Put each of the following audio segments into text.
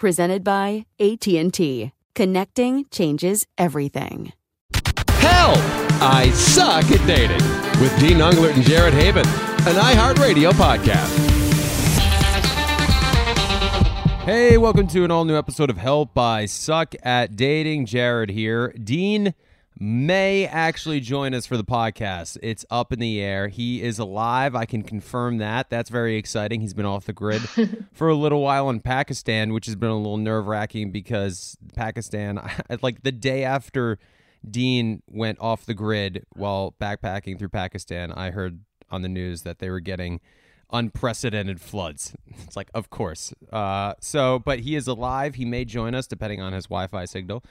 Presented by AT&T. Connecting changes everything. Help! I suck at dating. With Dean Unglert and Jared Haibon, an iHeartRadio podcast. Hey, welcome to an all new episode of Help I Suck at Dating. Jared here. Dean may actually join us for the podcast. It's up in the air. He is alive. I can confirm that. That's very exciting. He's been off the grid for a little while in Pakistan, which has been a little nerve wracking because Pakistan, like the day after Dean went off the grid while backpacking through Pakistan, I heard on the news that they were getting unprecedented floods. It's like, of course. Uh, so, but he is alive. He may join us depending on his Wi Fi signal.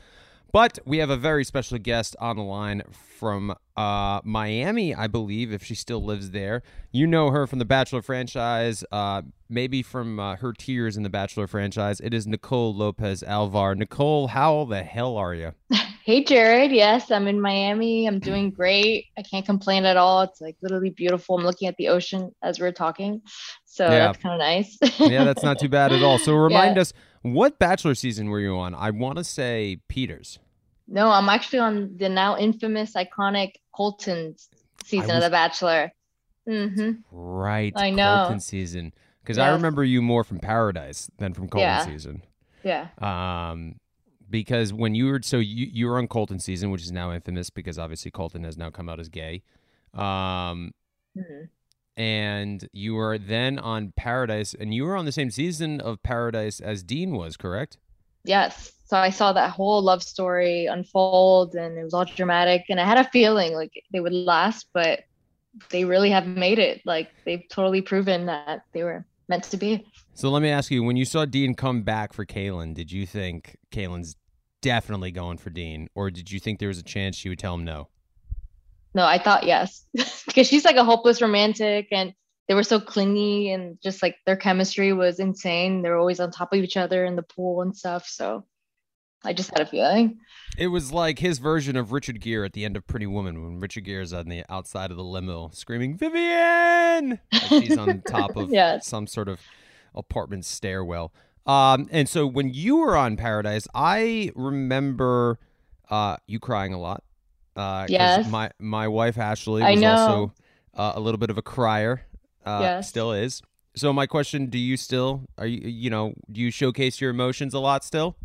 But we have a very special guest on the line from uh, Miami, I believe, if she still lives there. You know her from the Bachelor franchise, uh, maybe from uh, her tears in the Bachelor franchise. It is Nicole Lopez Alvar. Nicole, how the hell are you? Hey, Jared. Yes, I'm in Miami. I'm doing great. I can't complain at all. It's like literally beautiful. I'm looking at the ocean as we're talking. So Yeah. that's kind of nice. yeah, that's not too bad at all. So remind Yeah. us, what Bachelor season were you on? I want to say Peters. No, I'm actually on the now infamous, iconic Colton season I of The Bachelor. Mm-hmm. Right. I know. Colton season. Because I remember you more from Paradise than from Colton Yeah. season. Yeah. Um, because when you were so you you were on Colton season, which is now infamous because obviously Colton has now come out as gay. Um, Mhm. And you were then on Paradise, and you were on the same season of Paradise as Dean was, correct? Yes. So I saw that whole love story unfold and it was all dramatic. And I had a feeling like they would last, but they really have made it. Like they've totally proven that they were meant to be. So let me ask you: When you saw Dean come back for Caelynn, did you think Caelynn's definitely going for Dean, or did you think there was a chance she would tell him no? No, I thought yes. because she's like a hopeless romantic and they were so clingy and just like their chemistry was insane. They were always on top of each other in the pool and stuff. So I just had a feeling. It was like his version of Richard Gere at the end of Pretty Woman when Richard Gere is on the outside of the limo screaming, Vivian! Like she's on top of Yes. some sort of apartment stairwell. Um, and so when you were on Paradise, I remember uh, you crying a lot. Uh, Yes. My, my wife, Ashley, was also uh, a little bit of a crier. Uh, Yes. Still is. So my question, do you still, are you, you know, do you showcase your emotions a lot still?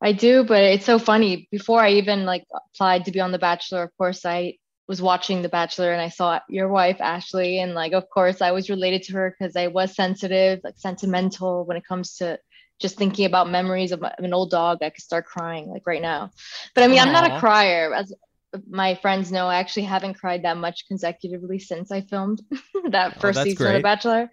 I do, but it's so funny. Before I even like applied to be on The Bachelor, of course, I was watching The Bachelor and I saw your wife, Ashley, and like, of course, I was related to her because I was sensitive, like sentimental when it comes to just thinking about memories of, my, of an old dog. I could start crying like right now. But I mean, I'm not a crier. As my friends know, I actually haven't cried that much consecutively since I filmed that Oh, first that's season of great. The Bachelor.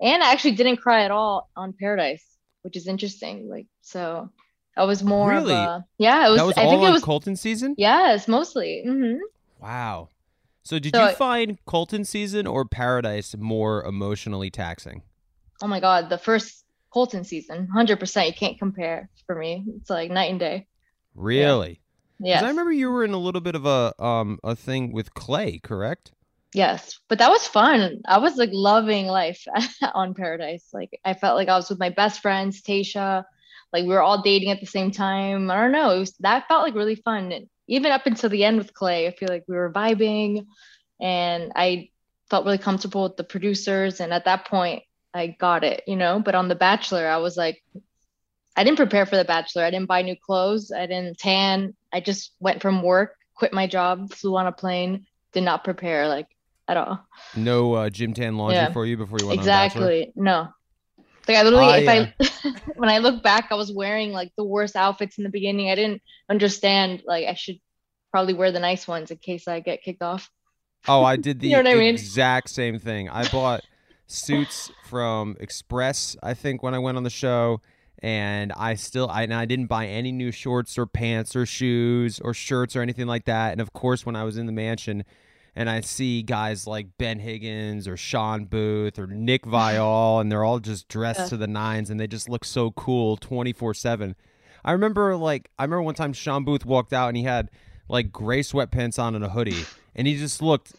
And I actually didn't cry at all on Paradise, which is interesting. Like, so I was more Really? of a yeah. It was. that was I all think it was Colton season. yes, mostly. hmm Wow. So did So you find Colton season or Paradise more emotionally taxing? Oh my god, the first Colton season, hundred percent. You can't compare for me. It's like night and day. Really? 'Cause Yes. I remember you were in a little bit of a um a thing with Clay, correct? Yes, but that was fun. I was like loving life on Paradise. Like I felt like I was with my best friends, Tasha. Like we were all dating at the same time. I don't know. It was that felt like really fun. And even up until the end with Clay, I feel like we were vibing and I felt really comfortable with the producers. And at that point, I got it, you know. But on The Bachelor, I was like, I didn't prepare for The Bachelor. I didn't buy new clothes. I didn't tan. I just went from work, quit my job, flew on a plane, did not prepare like at all. No uh, gym tan laundry Yeah. for you before you went Exactly. No. Like I literally, I, if I when I look back, I was wearing like the worst outfits in the beginning. I didn't understand like I should probably wear the nice ones in case I get kicked off. Oh, I did the You know what I mean? exact same thing. I bought suits from Express, I think, when I went on the show, and I still I and I didn't buy any new shorts or pants or shoes or shirts or anything like that. And of course, when I was in the mansion and I see guys like Ben Higgins or Shawn Booth or Nick Viall, and they're all just dressed Yeah. to the nines, and they just look so cool twenty four seven. I remember like I remember one time Shawn Booth walked out and he had like gray sweatpants on and a hoodie, and he just looked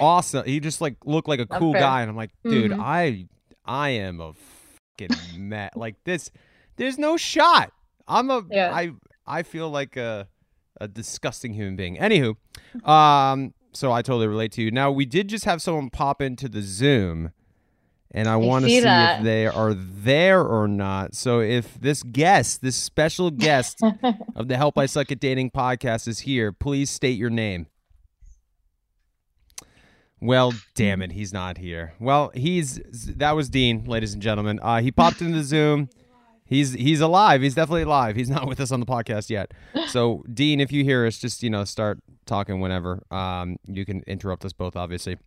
awesome. He just like looked like a cool Okay. guy, and I'm like, dude, Mhm. I I am a fucking mess. like this, there's no shot. I'm a Yeah. I I feel like a a disgusting human being. Anywho, um, so I totally relate to you. Now we did just have someone pop into the Zoom. And I want to see see if they are there or not. So if this guest, this special guest of the Help I Suck at Dating podcast is here, please state your name. Well, damn it, he's not here. Well, he's that was Dean, ladies and gentlemen. Uh, he popped into the Zoom. He's he's alive. He's definitely alive. He's not with us on the podcast yet. So, Dean, if you hear us, just you know start talking whenever. Um, you can interrupt us both, obviously.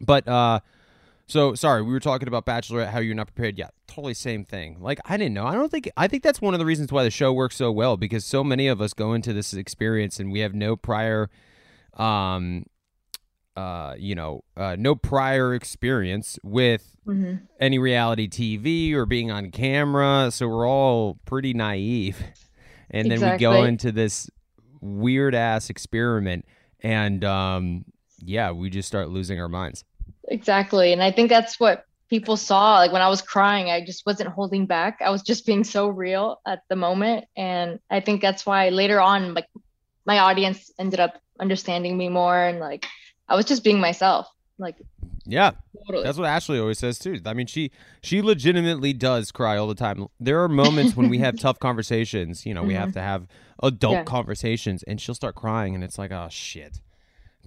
But uh, so sorry, we were talking about Bachelorette, how you're not prepared yet. Totally same thing. Like I didn't know. I don't think. I think that's one of the reasons why the show works so well because so many of us go into this experience and we have no prior, um, uh, you know, uh, no prior experience with hmm any reality TV or being on camera. So we're all pretty naive. And then we go into this weird ass experiment and um yeah, we just start losing our minds. Exactly. And I think that's what people saw. Like when I was crying, I just wasn't holding back. I was just being so real at the moment. And I think that's why later on, like my audience ended up understanding me more and like I was just being myself. Like Yeah. totally. That's what Ashley always says too. I mean, she she legitimately does cry all the time. There are moments when we have tough conversations. You know, we have mm-hmm. to have adult Yeah. conversations, and she'll start crying, and it's like, oh shit,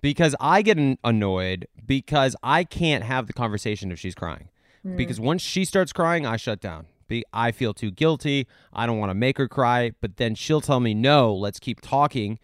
because I get annoyed because I can't have the conversation if she's crying. Because mm. once she starts crying, I shut down. I feel too guilty. I don't want to make her cry, but then she'll tell me, "No, let's keep talking."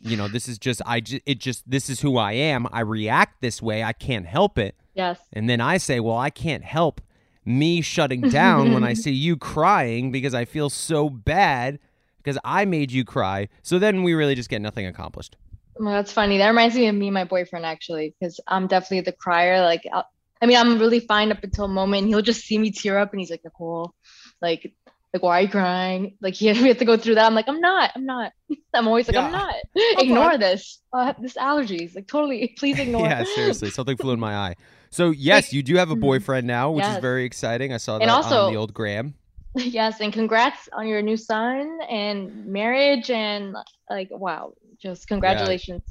You know, this is just I just it just this is who I am. I react this way. I can't help it. yes. And then I say, well, I can't help me shutting down when I see you crying because I feel so bad because I made you cry. So then we really just get nothing accomplished. Oh well, that's funny. That reminds me of me and my boyfriend actually, because I'm definitely the crier. Like, i I mean, I'm really fine up until a moment. He'll just see me tear up, and he's like, "Nicole, like, like, why are you crying?" Like, he we have to go through that. I'm like, "I'm not. I'm not." I'm always like, "I'm not. I'm Ignore fine. this. Have this allergies. Like, totally. Please ignore." yeah, seriously. Something flew in my eye. So, yes, you do have a boyfriend now, which is very exciting. I saw that And also- on the old Graham. yes, and congrats on your new son and marriage, and like, wow, just congratulations.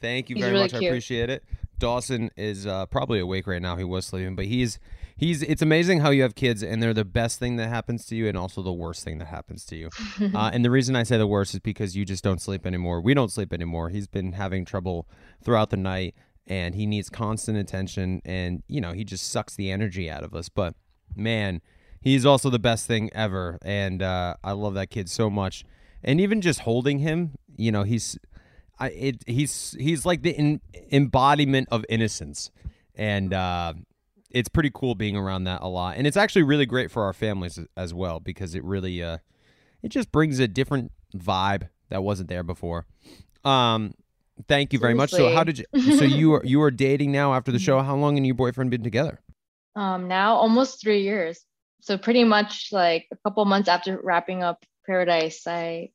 Thank you He's very really much. I appreciate it. Dawson is uh, probably awake right now. He was sleeping, but he's he's. It's amazing how you have kids, and they're the best thing that happens to you, and also the worst thing that happens to you. uh, and the reason I say the worst is because you just don't sleep anymore. We don't sleep anymore. He's been having trouble throughout the night, and he needs constant attention, and you know he just sucks the energy out of us. But man, he's also the best thing ever, and uh, I love that kid so much. And even just holding him, you know, he's I it he's he's like the in, embodiment of innocence, and uh, it's pretty cool being around that a lot. And it's actually really great for our families as- well because it really uh, it just brings a different vibe that wasn't there before. Um, thank you very much. So how did you? So you are you are dating now after the show? How long and your boyfriend been together? Um, now almost three years. So pretty much like a couple months after wrapping up Paradise, I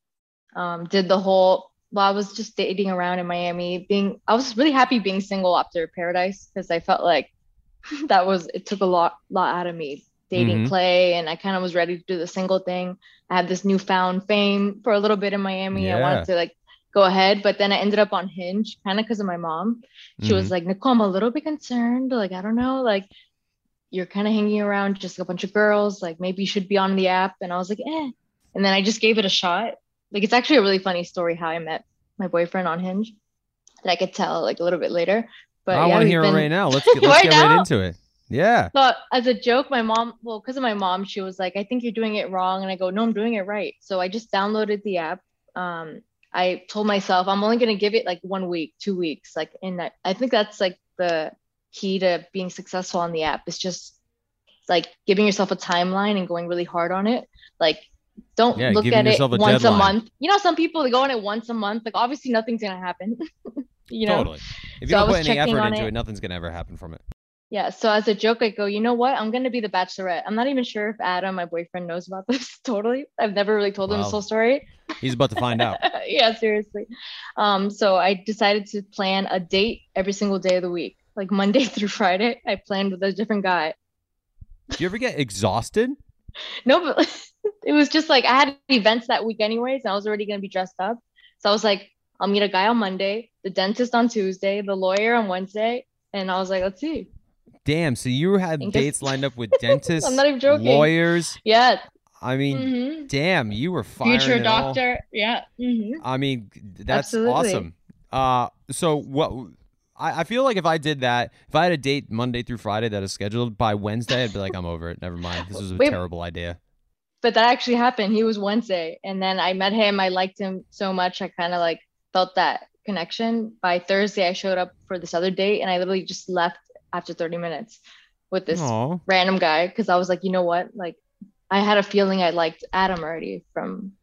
um, did the whole. Well, I was just dating around in Miami. Being, I was really happy being single after Paradise because I felt like that was it took a lot lot out of me dating Mhm. Clay, and I kind of was ready to do the single thing. I had this newfound fame for a little bit in Miami. I wanted to like go ahead, but then I ended up on Hinge, kind of because of my mom. She was Mhm. like, Nicole, I'm a little bit concerned. Like, I don't know, like you're kind of hanging around just a bunch of girls. Like, maybe you should be on the app. And I was like, eh. And then I just gave it a shot. Like, it's actually a really funny story how I met my boyfriend on Hinge that I could tell like a little bit later. But I yeah, want to hear been- it right now. Let's get, let's Right get right into it. Yeah. So as a joke, my mom, well, because of my mom, she was like, I think you're doing it wrong. And I go, no, I'm doing it right. So I just downloaded the app. Um, I told myself I'm only gonna give it like one week, two weeks. Like in that I think that's like the key to being successful on the app. It's just like giving yourself a timeline and going really hard on it. Like don't Yeah, look at it a once deadline. a month. You know, some people they go on it once a month. Like obviously nothing's gonna happen. you know? Totally. If you I don't put any effort into it. it, nothing's gonna ever happen from it. Yeah. So as a joke, I go, you know what? I'm gonna be the bachelorette. I'm not even sure if Adam, my boyfriend, knows about this totally. I've never really told him Wow. this whole story. He's about to find out. yeah, seriously. Um, so I decided to plan a date every single day of the week, like Monday through Friday. I planned with a different guy. Do you ever get exhausted? No, but it was just like I had events that week anyways, and I was already gonna be dressed up. So I was like, I'll meet a guy on Monday, the dentist on Tuesday, the lawyer on Wednesday, and I was like, let's see. Damn. So you had guess- dates lined up with dentists, I'm not even joking. lawyers. Yeah. I mean, mhm. damn, you were firing Future it all. doctor. Yeah. hmm I mean, that's Absolutely. awesome. Uh, so what? I, I feel like if I did that, if I had a date Monday through Friday that is scheduled by Wednesday, I'd be like, I'm over it. Never mind. This was a Wait. terrible idea. but that actually happened. He was Wednesday, and then I met him. I liked him so much. I kind of like felt that connection. By Thursday, I showed up for this other date, and I literally just left after 30 minutes with this Aw. random guy because I was like, you know what? Like, I had a feeling I liked Adam already from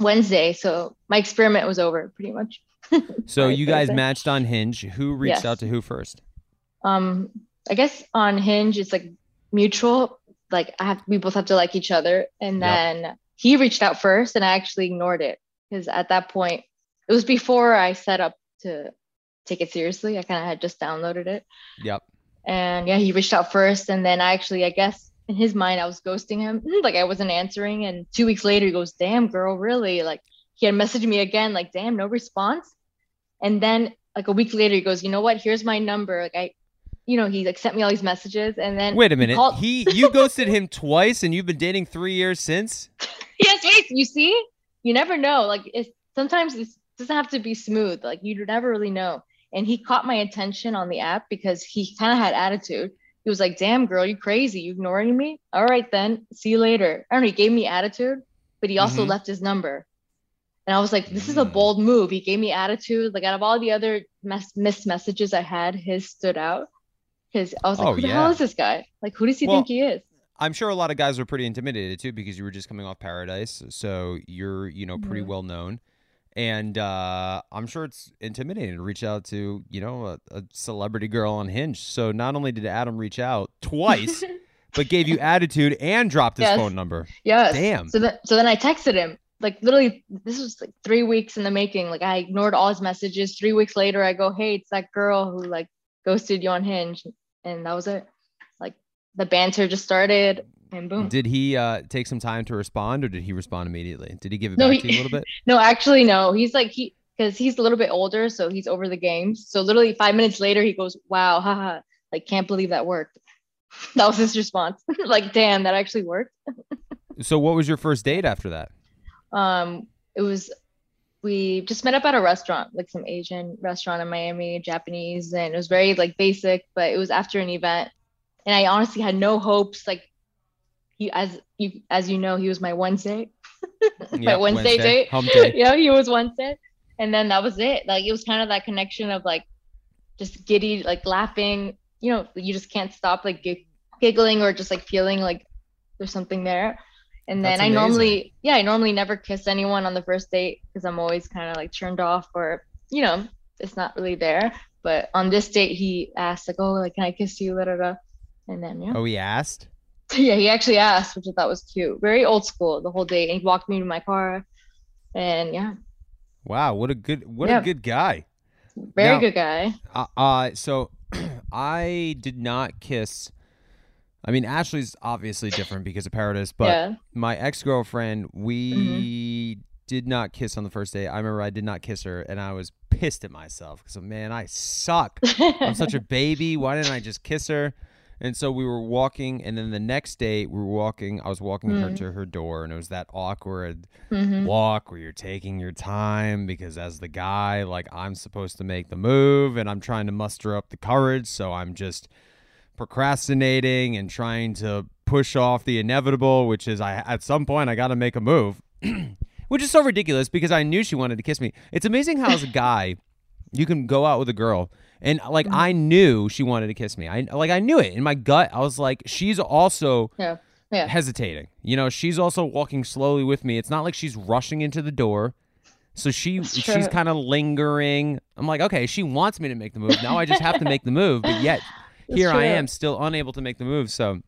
Wednesday, so my experiment was over pretty much. So you guys matched on Hinge. Who reached Yes. out to who first? Um, I guess on Hinge it's like mutual. Like I have, we both have to like each other, and Yep. then he reached out first, and I actually ignored it because at that point it was before I set up to take it seriously. I kind of had just downloaded it, Yep. and yeah, he reached out first, and then I actually, I guess in his mind, I was ghosting him, like I wasn't answering, and two weeks later he goes, "Damn, girl, really?" Like he had messaged me again, like, "Damn, no response," and then like a week later he goes, "You know what? Here's my number." Like I you know, he like sent me all these messages and then Wait a he minute. called- He you ghosted him twice, and you've been dating three years since. yes, wait, you see? You never know. Like it's sometimes it doesn't have to be smooth. Like you never really know. And he caught my attention on the app because he kind of had attitude. He was like, damn girl, you crazy. You ignoring me? All right then. See you later. I don't know, he gave me attitude, but he also Mhm. left his number. And I was like, this is a Mm. bold move. He gave me attitude. Like out of all the other mess- missed messages I had, his stood out. Because I was like, Oh, who the yeah. hell is this guy? Like, who does he Well, think he is? I'm sure a lot of guys were pretty intimidated too because you were just coming off Paradise, so you're you know pretty Mhm. well known, and uh, I'm sure it's intimidating to reach out to you know a, a celebrity girl on Hinge. So not only did Adam reach out twice, but gave you attitude and dropped his Yes. phone number. Yes. Damn. So then, so then I texted him. Like literally, this was like three weeks in the making. Like I ignored all his messages. Three weeks later, I go, "Hey, it's that girl who like ghosted you on Hinge," and that was it. Like the banter just started, and boom. Did he uh, take some time to respond, or did he respond immediately? Did he give it No, back he- to you a little bit? No, actually, no. He's like he because he's a little bit older, so he's over the games. So literally five minutes later, he goes, "Wow, haha! Like can't believe that worked." that was his response. like, damn, that actually worked. So what was your first date after that? um it was we just met up at a restaurant like some asian restaurant in miami japanese and it was very like basic but it was after an event and i honestly had no hopes like he as you as you know he was my wednesday my wednesday, date hump day. yeah he was wednesday and then that was it like it was kind of that connection of like just giddy like laughing you know you just can't stop like gig- giggling or just like feeling like there's something there And then That's I amazing. normally, yeah, I normally never kiss anyone on the first date because I'm always kind of like turned off or, you know, it's not really there. But on this date, he asked like, "Oh, like, can I kiss you?" Da, da, da. And then yeah, Oh, he asked. yeah, he actually asked, which I thought was cute. Very old school the whole date. And he walked me to my car, and yeah, Wow, what a good what Yeah. a good guy. very Now- good guy. Uh, uh so I did not kiss. I mean, Ashley's obviously different because of Paradise, but yeah. my ex girlfriend, we Mm-hmm. did not kiss on the first date. I remember I did not kiss her, and I was pissed at myself because man, I suck. I'm such a baby. Why didn't I just kiss her? And so we were walking, and then the next day we were walking. I was walking her Mm. to her door, and it was that awkward Mhm. walk where you're taking your time because as the guy, like I'm supposed to make the move, and I'm trying to muster up the courage, so I'm just procrastinating and trying to push off the inevitable, which is I at some point I got to make a move, which is so ridiculous because I knew she wanted to kiss me. It's amazing how as a guy you can go out with a girl and like I knew she wanted to kiss me. I like I knew it in my gut. I was like she's also Yeah. Yeah. hesitating. You know, she's also walking slowly with me. It's not like she's rushing into the door. So she she's kind of lingering. I'm like, okay, she wants me to make the move. Now I just have to make the move, but yet That's here I am still unable to make the move. So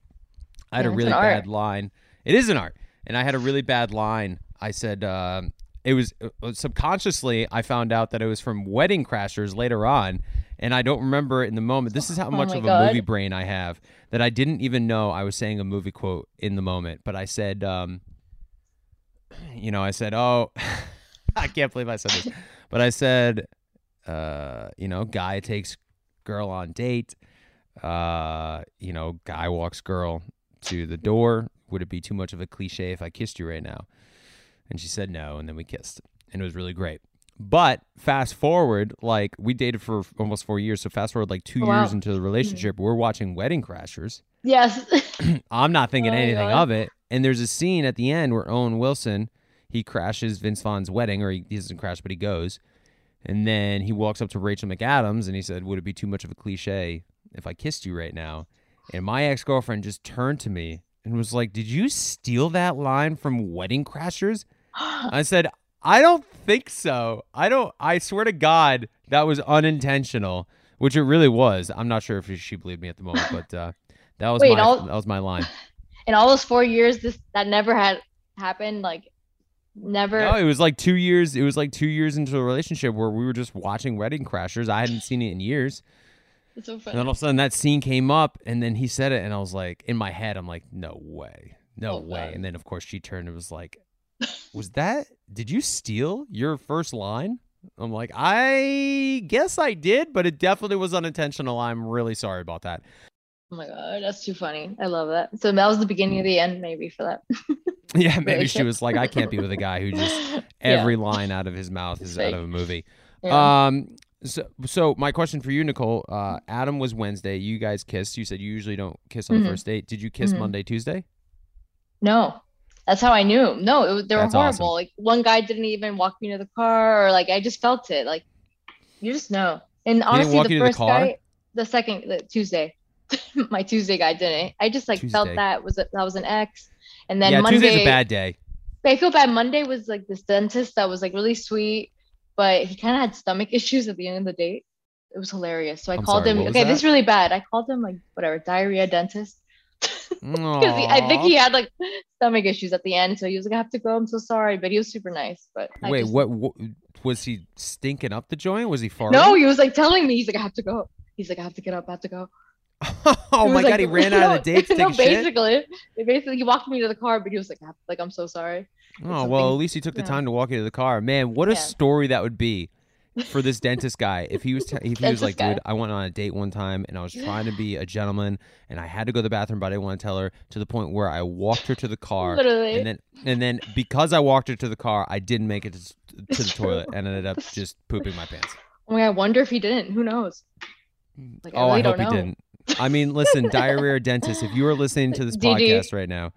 I had Yeah, a really an art. bad line. It is an art. And I had a really bad line. I said um it was uh, subconsciously I found out that it was from Wedding Crashers later on and I don't remember it in the moment. This is how Oh much my of a God. movie brain I have that I didn't even know I was saying a movie quote in the moment. But I said, um, you know, I said, oh, I can't believe I said this, but I said, uh, you know, guy takes girl on date. Uh, you know, guy walks girl to the door. Would it be too much of a cliche if I kissed you right now? And she said no, and then we kissed, and it was really great. But fast forward, like we dated for almost four years. So fast forward like two oh, wow. years into the mm-hmm. relationship, we're watching Wedding Crashers. Yes. I'm not thinking Oh anything God. of it. And there's a scene at the end where Owen Wilson he crashes Vince Vaughn's wedding, or he, he doesn't crash, but he goes. And then he walks up to Rachel McAdams and he said, "Would it be too much of a cliche if I kissed you right now?" And my ex girlfriend just turned to me and was like, "Did you steal that line from Wedding Crashers?" I said, "I don't think so. I don't. I swear to God, that was unintentional." Which it really was. I'm not sure if she believed me at the moment, but uh, that was Wait, my all- that was my line. In all those four years, this that never had happened. Like, never. No, it was like two years. It was like two years into a relationship where we were just watching Wedding Crashers. I hadn't seen it in years. It's so funny. And then all of a sudden that scene came up and then he said it and I was like in my head, I'm like, no way. No Oh, way. God. And then of course she turned and was like, Was that did you steal your first line? I'm like, I guess I did, but it definitely was unintentional. I'm really sorry about that. Oh my god, that's too funny. I love that. So that was the beginning of the end, maybe for that. Yeah, maybe she was like, I can't be with a guy who just Yeah. every line out of his mouth is out of a movie. Yeah. Um. So, so my question for you, Nicole. Uh, Adam was Wednesday. You guys kissed. You said you usually don't kiss on Mhm. the first date. Did you kiss Mhm. Monday, Tuesday? no, that's how I knew. No, it they were That's horrible. awesome. Like one guy didn't even walk me to the car, or like I just felt it. Like you just know. And honestly, the to the first guy, the second, the Tuesday, my Tuesday guy didn't. I just like Tuesday. felt that was a, that was an ex. And then yeah, Monday, Tuesday's a bad day. I feel bad. Monday was like this dentist that was like really sweet, but he kind of had stomach issues at the end of the date. It was hilarious. So I I'm called sorry, him. Okay, this is really bad. I called him like whatever diarrhea dentist because I think he had like stomach issues at the end. So he was like, "I have to go. I'm so sorry," but he was super nice. But I Wait, just- what, what was he stinking up the joint? Was he farting? No, he was like telling me. He's like, "I have to go." He's like, "I have to get up. I have to go." oh my was god, he ran out of the date no, basically, basically, he walked me to the car, but he was like, "I have- "Like, I'm so sorry." Oh well, at least he took the yeah. time to walk you to the car. Man, what a Yeah. story that would be for this dentist guy if he was t- if he was like, guy. dude, I went on a date one time and I was trying to be a gentleman and I had to go to the bathroom, but I didn't want to tell her to the point where I walked her to the car, Literally. and then and then because I walked her to the car, I didn't make it to, to the toilet and ended up just pooping my pants. Oh my god, I wonder if he didn't. Who knows? Mm, like, I oh, really I hope he didn't. I mean, listen, diarrhea dentist, if you are listening to this DD. podcast right now,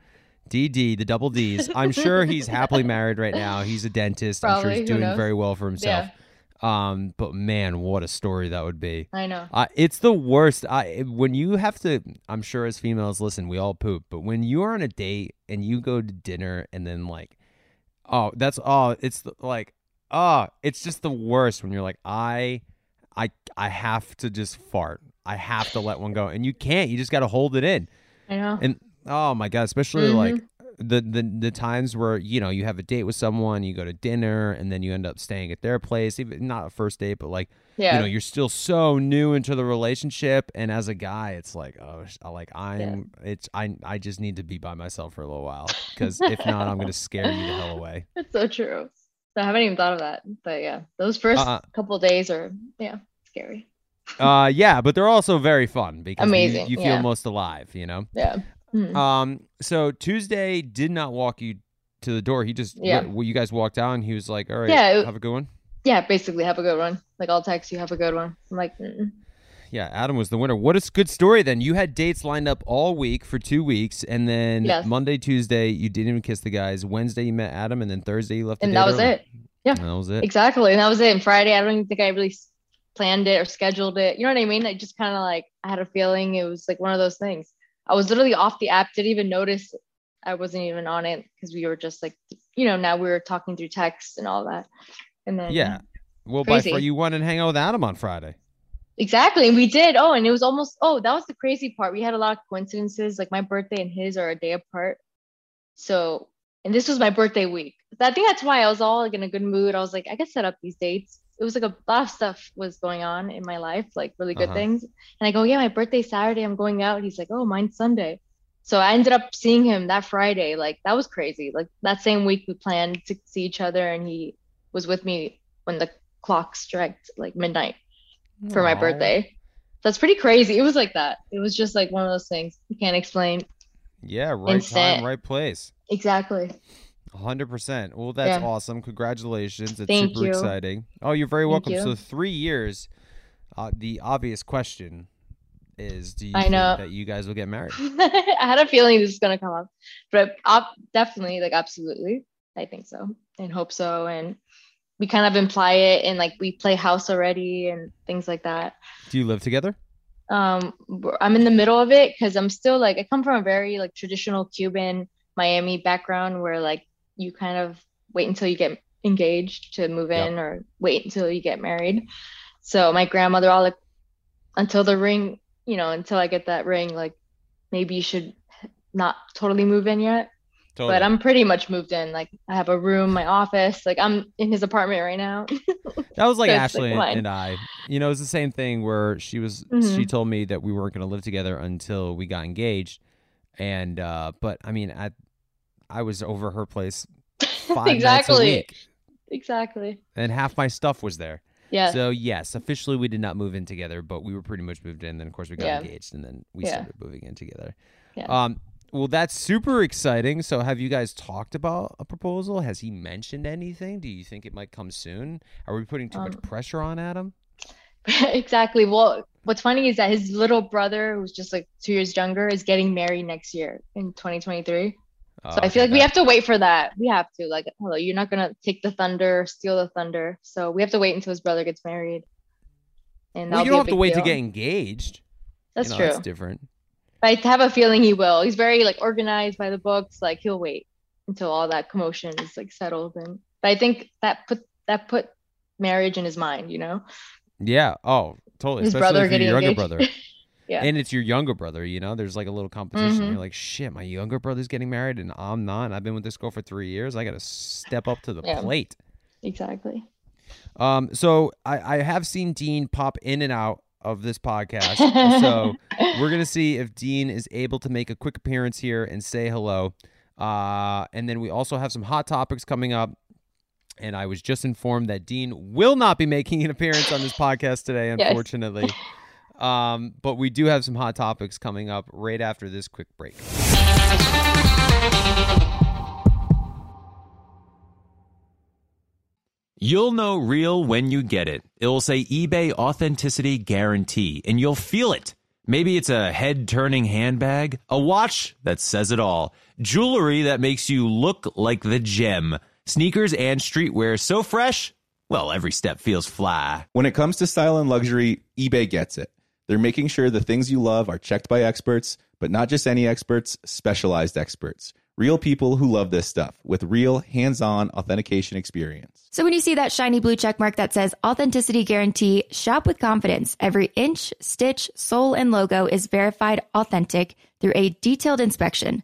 DD, the double D's, I'm sure he's happily married right now. He's a dentist. I'm sure he's doing knows? very well for himself. Yeah. Um, but man, what a story that would be. I know. Uh, it's the worst. I when you have to. I'm sure as females, listen, we all poop. But when you are on a date and you go to dinner and then like, oh, that's oh, it's the, like, oh, it's just the worst when you're like, I, I, I have to just fart. I have to let one go, and you can't. You just got to hold it in. I know. And oh my god, especially Mhm. like the, the the times where you know you have a date with someone, you go to dinner, and then you end up staying at their place. Even not a first date, but like yeah. you know you're still so new into the relationship, and as a guy, it's like oh, like I'm it's I I just need to be by myself for a little while because if not, I'm gonna scare you the hell away. It's so true. I haven't even thought of that. But yeah, those 1st Uh-uh. couple days are yeah, scary. Uh, yeah, but they're also very fun because you- Amazing, You, feel yeah. most alive, you know. Yeah. Mhm. Um, so Tuesday did not walk you to the door. He just Yeah. well, you guys walked out, and he was like, "All right, Yeah, it- have a good one." yeah, basically have a good one. Like I'll text you, have a good one. I'm like, mm Yeah, Adam was the winner. What a good story then. You had dates lined up all week for two weeks, and then Yes. Monday, Tuesday, you didn't even kiss the guys. Wednesday, you met Adam, and then Thursday, you left. and that was early. it. Yeah. And that was it. Exactly. And that was it. And Friday, I don't even think I really planned it or scheduled it. You know what I mean? I just kind of like, I had a feeling it was like one of those things. I was literally off the app, didn't even notice I wasn't even on it because we were just like, you know, now we were talking through text and all that. And then, Yeah. Well, by Crazy. far, you went and hang out with Adam on Friday. Exactly. And we did. Oh, and it was almost, oh, that was the crazy part. We had a lot of coincidences. Like my birthday and his are a day apart. So, and this was my birthday week. I think that's why I was all like in a good mood. I was like, I could set up these dates. It was like a lot of stuff was going on in my life, like really good Uh-huh. things. And I go, yeah, my birthday's Saturday. I'm going out. He's like, oh, mine's Sunday. So I ended up seeing him that Friday. Like that was crazy. Like that same week we planned to see each other and he was with me when the clock struck like midnight for my birthday. That's pretty crazy. It was like that. It was just like one of those things you can't explain. Yeah, right time, right place. Exactly. Hundred percent. Well, that's Yeah. awesome. Congratulations. It's Thank super you. exciting. Oh, you're very welcome. you. So three years. Uh, the obvious question is, do you I think know. that you guys will get married? I had a feeling this was gonna come up, but op- definitely, like, absolutely, I think so, and hope so. And we kind of imply it, and like we play house already and things like that. Do you live together? Um, I'm in the middle of it because I'm still like I come from a very like traditional Cuban Miami background where like you kind of wait until you get engaged to move Yep. in or wait until you get married. So my grandmother all like until the ring, you know, until I get that ring, like maybe you should not totally move in yet. Totally. But I'm pretty much moved in. Like I have a room, my office. Like I'm in his apartment right now. That was like So Ashley like, and- I. You know, it was the same thing where she was. She Mhm. told me that we weren't going to live together until we got engaged, and uh but I mean, I I was over her place five nights a exactly. week, Exactly. and half my stuff was there. Yeah. So yes, officially we did not move in together, but we were pretty much moved in. Then of course we got Yeah. engaged, and then we Yeah. started moving in together. Yeah. Um. Well, that's super exciting. So, have you guys talked about a proposal? Has he mentioned anything? Do you think it might come soon? Are we putting too much Um, pressure on Adam? exactly. Well, what's funny is that his little brother, who's just like two years younger, is getting married next year in 2023. Oh, So I oh, feel like we have to wait for that. We have to. Like, hello, you're not gonna take the thunder, steal the thunder. So we have to wait until his brother gets married. And Well, you don't have to wait to get engaged. That's you know, true. That's different. But I have a feeling he will. He's very like organized by the books. Like he'll wait until all that commotion is like settled. And but I think that put that put marriage in his mind. You know, Yeah. Oh, totally. his Especially brother getting your younger engaged. brother. Yeah. And it's your younger brother, you know, there's like a little competition. Mhm. You're like, shit, my younger brother's getting married and I'm not. And I've been with this girl for three years. I got to step up to the Yeah. plate. exactly. Um, so I, I have seen Dean pop in and out of this podcast. so we're gonna see if Dean is able to make a quick appearance here and say hello. Uh, and then we also have some hot topics coming up. And I was just informed that Dean will not be making an appearance on this podcast today, Yes. Unfortunately. um, but we do have some hot topics coming up right after this quick break. You'll know real when you get it. It'll say eBay Authenticity Guarantee, and you'll feel it. Maybe it's a head turning handbag, a watch that says it all, jewelry that makes you look like the gem, sneakers and streetwear so fresh, well, every step feels fly. When it comes to style and luxury, eBay gets it. They're making sure the things you love are checked by experts, but not just any experts, specialized experts. Real people who love this stuff with real hands on authentication experience. So when you see that shiny blue check mark that says authenticity guarantee, shop with confidence. Every inch, stitch, sole, and logo is verified authentic through a detailed inspection.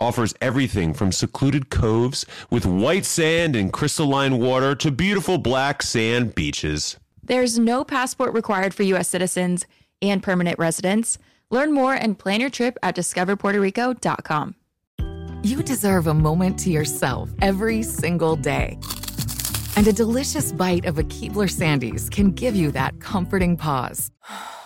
offers everything from secluded coves with white sand and crystalline water to beautiful black sand beaches. There's no passport required for U.S. citizens and permanent residents. Learn more and plan your trip at discoverpuertorico.com. You deserve a moment to yourself every single day. And a delicious bite of a Keebler Sandies can give you that comforting pause.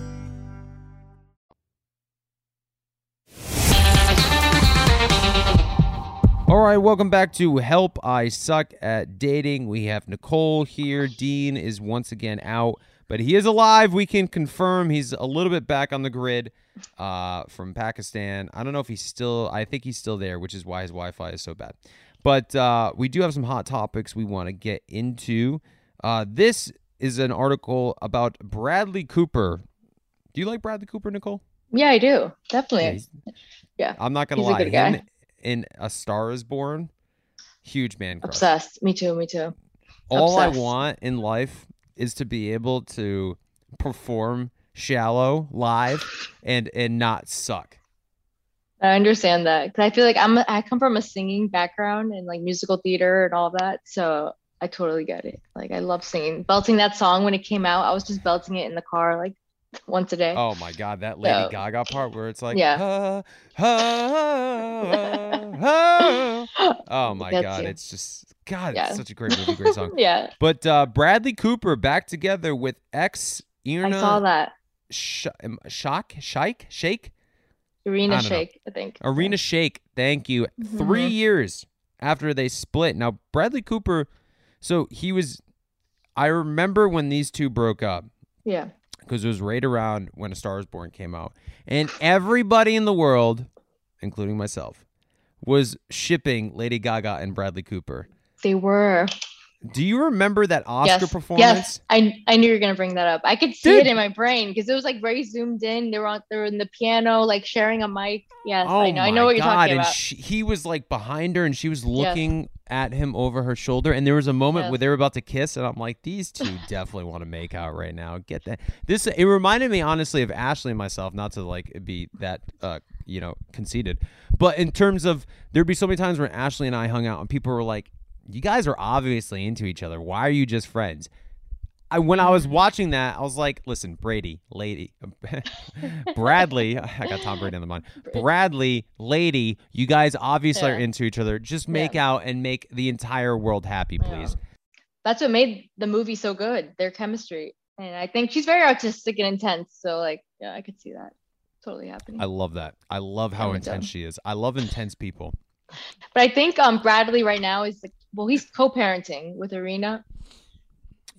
All right, welcome back to Help I Suck at Dating. We have Nicole here. Dean is once again out, but he is alive. We can confirm he's a little bit back on the grid uh, from Pakistan. I don't know if he's still, I think he's still there, which is why his Wi Fi is so bad. But uh, we do have some hot topics we want to get into. Uh, this is an article about Bradley Cooper. Do you like Bradley Cooper, Nicole? Yeah, I do. Definitely. Yeah. I'm not gonna He's a lie. good guy. Him in A Star Is Born, huge man crush. Obsessed. Me too. Me too. All I want in life is to be able to perform shallow live and and not suck. I understand that because I feel like I'm I come from a singing background and like musical theater and all that, so I totally get it. Like I love singing, belting that song when it came out. I was just belting it in the car like once a day. Oh my god, that Lady Yeah. Gaga part where it's like Yeah. "Ah, ah, ah." Oh my Gets god, you. it's just God, Yeah. it's such a great movie, great song. yeah, But uh, Bradley Cooper back together with ex Irina I saw that. Sh- Shock Shike Shake Arena I don't know. Shake, I think. Irina Shayk. Thank you. Three Mhm. years after they split. Now Bradley Cooper. So he was. I remember when these two broke up Yeah. Because it was right around when A Star Is Born came out, and everybody in the world, including myself, was shipping Lady Gaga and Bradley Cooper. They were. Do you remember that Oscar yes. performance? Yes. I I knew you were gonna bring that up. I could see Dude. it in my brain because it was like very zoomed in. They were on they were in the piano, like sharing a mic. Yes, Oh I know. I know what you're God, talking and about. she- he was like behind her, and she was looking at him over her shoulder. And there was a moment Yes. where they were about to kiss, and I'm like, these two definitely want to make out right now. Get that? This it reminded me honestly of Ashley and myself. Not to like be that uh you know conceited, but in terms of there'd be so many times when Ashley and I hung out, and people were like, "You guys are obviously into each other. Why are you just friends?" I, when I was watching that, I was like, listen, Brady, lady, Bradley, I got Tom Brady on the mind. Bradley, lady, you guys obviously are into each other. Just make Yeah. out and make the entire world happy, please. That's what made the movie so good. Their chemistry, and I think she's very artistic and intense. So like, yeah, I could see that totally happening. I love that. I love how me intense she is. I love intense people. But I think um Bradley right now is like, well, he's co-parenting with Irina.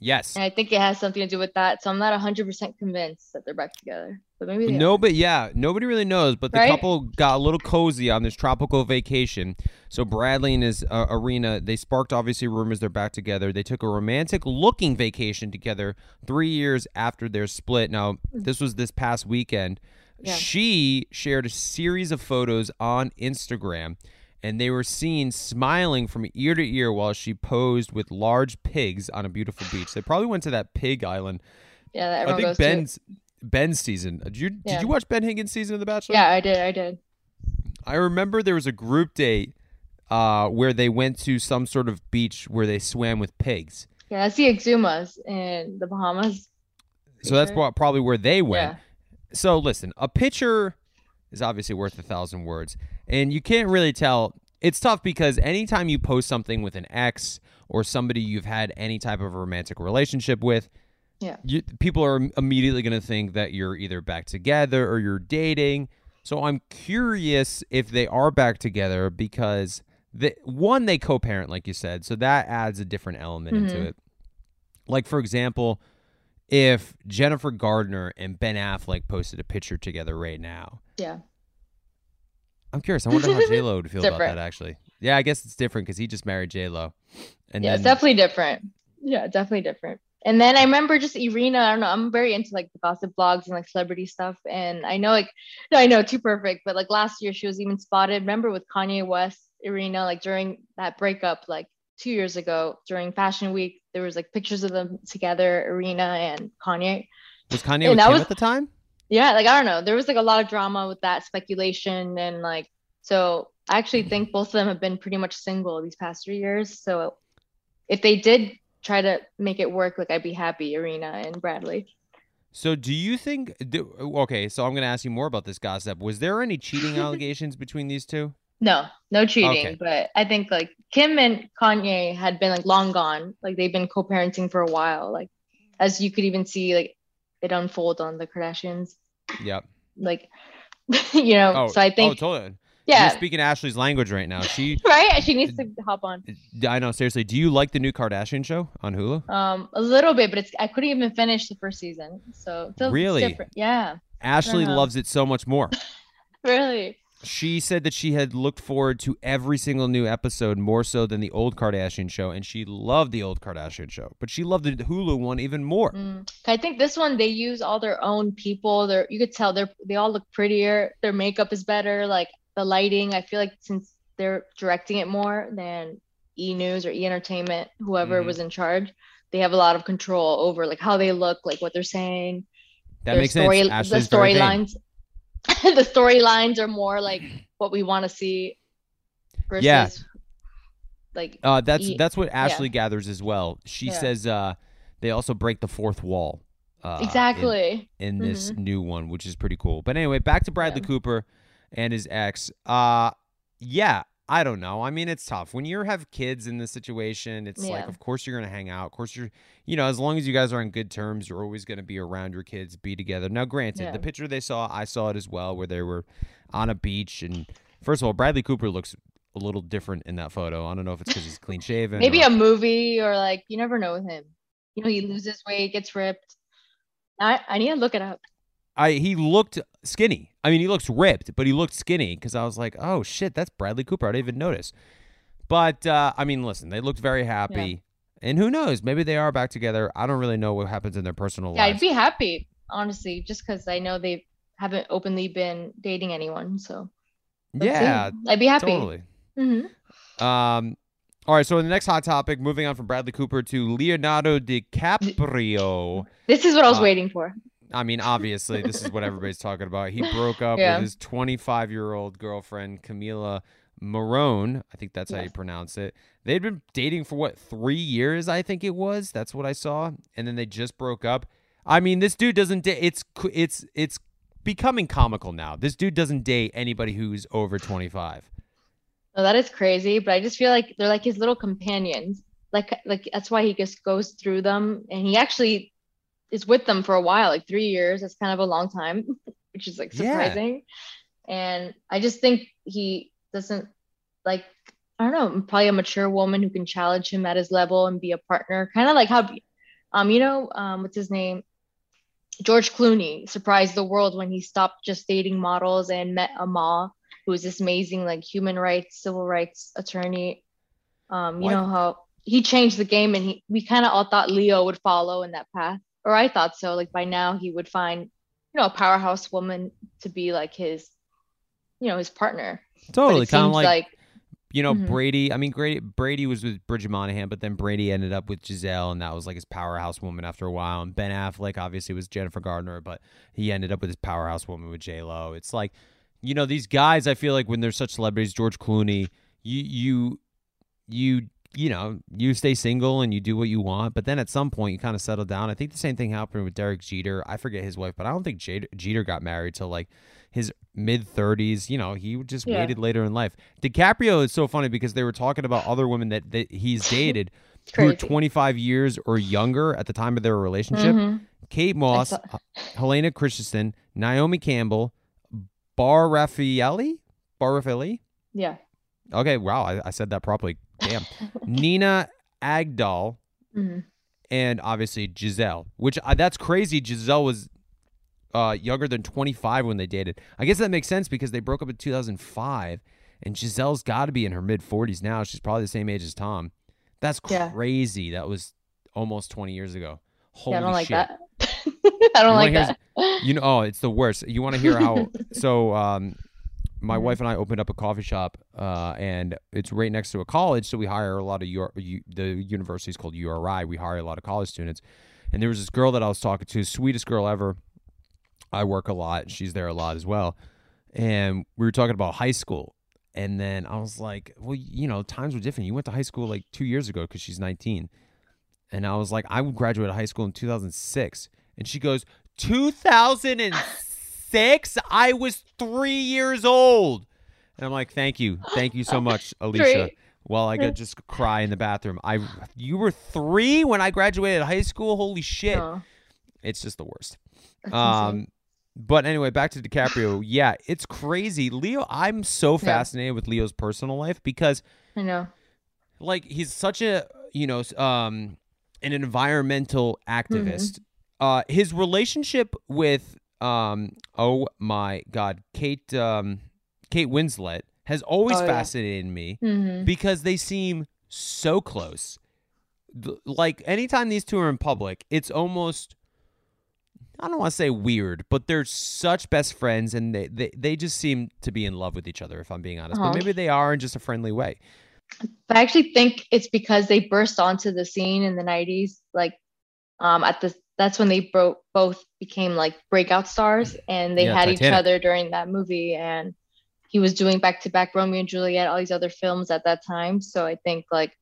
Yes. And I think it has something to do with that. So I'm not 100% convinced that they're back together. But maybe they No, are. but yeah, nobody really knows. But the Right? couple got a little cozy on this tropical vacation. So Bradley and his uh, Irina, they sparked obviously rumors they're back together. They took a romantic looking vacation together three years after their split. Now, this was this past weekend. Yeah. She shared a series of photos on Instagram. And they were seen smiling from ear to ear while she posed with large pigs on a beautiful beach. They probably went to that pig island. Yeah, that I think. Ben's Ben's season. Did you Yeah. did you watch Ben Higgins' season of The Bachelor? Yeah, I did. I did. I remember there was a group date uh, where they went to some sort of beach where they swam with pigs. Yeah, that's the Exumas in the Bahamas. So that's probably where they went. Yeah. So listen, a picture is obviously worth a thousand words, and you can't really tell. It's tough because anytime you post something with an ex or somebody you've had any type of romantic relationship with, Yeah. you, people are immediately going to think that you're either back together or you're dating. So I'm curious if they are back together because the one they co-parent, like you said, so that adds a different element into Mhm. it. Like for example, if Jennifer Gardner and Ben Affleck posted a picture together right now, Yeah. I'm curious. I wonder how J Lo would feel about that. Actually, yeah, I guess it's different because he just married J Lo, and yeah, then it's definitely different. Yeah, definitely different. And then I remember just Irina. I don't know. I'm very into like the gossip blogs and like celebrity stuff. And I know like no, I know too perfect, but like last year she was even spotted. Remember with Kanye West, Irina, like during that breakup, like two years ago during Fashion Week, there was like pictures of them together, Irina and Kanye. was Kanye and with that Kim was- at the time. Yeah, like I don't know. There was like a lot of drama with that speculation and like so I actually think both of them have been pretty much single these past three years. So if they did try to make it work, like I'd be happy, Irina and Bradley. So, do you think? Do, okay, so I'm going to ask you more about this gossip. Was there any cheating allegations between these two? No, no cheating. Okay. But I think like Kim and Kanye had been like long gone. Like they've been co-parenting for a while. Like as you could even see like it unfold on the Kardashians. Yep. Like you know, Oh, so I think Oh, totally. yeah, You're speaking Ashley's language right now. She, right. She needs to hop on. I know. Seriously, do you like the new Kardashian show on Hulu? Um, a little bit, but it's I couldn't even finish the first season, so Really? different. Yeah, Ashley loves it so much more. really. She said that she had looked forward to every single new episode more so than the old Kardashian show, and she loved the old Kardashian show, but she loved the Hulu one even more. Mm. I think this one they use all their own people. They're you could tell they're they all look prettier. Their makeup is better. Like the lighting, I feel like since they're directing it more than E News or E Entertainment, whoever Mhm. was in charge, they have a lot of control over like how they look, like what they're saying. That makes story, sense. The Ashley's vain. storylines, the storylines are more like what we want to see versus Yeah. like Uh, that's E- that's what yeah. Ashley gathers as well. She Yeah. says uh, they also break the fourth wall. Uh, exactly. in this Mhm. new one, which is pretty cool. But anyway, back to Bradley Yeah. Cooper and his ex. Uh yeah, I don't know. I mean, it's tough when you have kids in this situation. It's like, of course you're gonna hang out. Of course you're, you know, as long as you guys are on good terms, you're always gonna be around your kids, be together. Now, granted, Yeah. the picture they saw, I saw it as well, where they were on a beach. And first of all, Bradley Cooper looks a little different in that photo. I don't know if it's because he's clean shaven. Maybe or- a movie or like you never know with him. You know, he loses weight, gets ripped. I I need to look it up. I he looked skinny. I mean, he looks ripped, but he looked skinny because I was like, oh shit, that's Bradley Cooper. I didn't even notice. But uh, I mean, listen, they looked very happy, and who knows? Maybe they are back together. I don't really know what happens in their personal life. Yeah, I'd be happy, honestly, just because I know they haven't openly been dating anyone. So let's see. yeah, I'd be happy. totally. hmm Um, all right. So the next hot topic, moving on from Bradley Cooper to Leonardo DiCaprio. This is what I was Uh, waiting for. I mean, obviously, this is what everybody's talking about. He broke up Yeah. with his 25 year old girlfriend, Camila Morrone. I think that's how you pronounce it. They'd been dating for what, three years, I think it was. That's what I saw. And then they just broke up. I mean, this dude doesn't date. It's, it's, it's becoming comical now. This dude doesn't date anybody who's over 25. No, that is crazy, but I just feel like they're like his little companions. Like like that's why he just goes through them, and he actually is with them for a while, like three years. That's kind of a long time, which is like Yeah. surprising. And I just think he doesn't like I don't know, probably a mature woman who can challenge him at his level and be a partner, kind of like how Um, you know, um, what's his name? George Clooney surprised the world when he stopped just dating models and met Amal, who is this amazing like human rights, civil rights attorney. Um, you What? know how he changed the game, and he we kind of all thought Leo would follow in that path, or I thought so. Like by now, he would find you know a powerhouse woman to be like his, you know, his partner. Totally, kind of seems like, you know Mhm. Brady. I mean, Brady Brady was with Bridget Moynahan, but then Brady ended up with Gisele, and that was like his powerhouse woman after a while. And Ben Affleck obviously was Jennifer Gardner, but he ended up with his powerhouse woman with J Lo. It's like, you know, these guys. I feel like when they're such celebrities, George Clooney, you you you you know you stay single and you do what you want, but then at some point you kind of settle down. I think the same thing happened with Derek Jeter. I forget his wife, but I don't think Jeter, Jeter got married till like his mid 30s. You know, he just Yeah. waited later in life. DiCaprio is so funny because they were talking about other women that, that he's dated who were Crazy. 25 years or younger at the time of their relationship. Mhm. Kate Moss, saw- Helena Christensen, Naomi Campbell, Bar Refaeli, Bar Refaeli. Yeah. Okay, wow, I, I said that properly. Damn. Nina Agdal, Mhm. and obviously Gisele, which uh, that's crazy. Gisele was uh, younger than 25 when they dated. I guess that makes sense because they broke up in 2005, and Gisele's got to be in her mid 40s now. She's probably the same age as Tom. That's Yeah. crazy. That was almost 20 years ago. Holy yeah, I don't like shit. that. I don't You like that. hear- You know, oh, it's the worst. You want to hear how? so, um, my Mhm. wife and I opened up a coffee shop, uh, and it's right next to a college. So we hire a lot of U- the university is called URI. We hire a lot of college students, and there was this girl that I was talking to, sweetest girl ever. I work a lot. She's there a lot as well, and we were talking about high school. And then I was like, well, you know, times were different. You went to high school like two years ago because she's 19. And I was like, I graduated high school in 2006. And she goes, 2006? I was three years old. And I'm like, thank you. Thank you so much, Alicia. Great. Well, I could just cry in the bathroom. I, you were three when I graduated high school. Holy shit! Oh, It's just the worst. Um, but anyway, back to DiCaprio. yeah, it's crazy. Leo, I'm so Yeah. fascinated with Leo's personal life because I know. like he's such a you know um an environmental activist uh his relationship with um oh my god kate um kate winslet has always Oh, yeah. fascinated me hmm because they seem so close like anytime these two are in public it's almost i don't want to say weird but they're such best friends and they, they they just seem to be in love with each other if i'm being honest but Uh-huh. maybe they are in just a friendly way I actually think it's because they burst onto the scene in the 90s. Like, um, at the that's when they broke both became like breakout stars, and they Yeah, had each other during that movie. And he was doing back to back Romeo and Juliet, all these other films at that time. So I think like,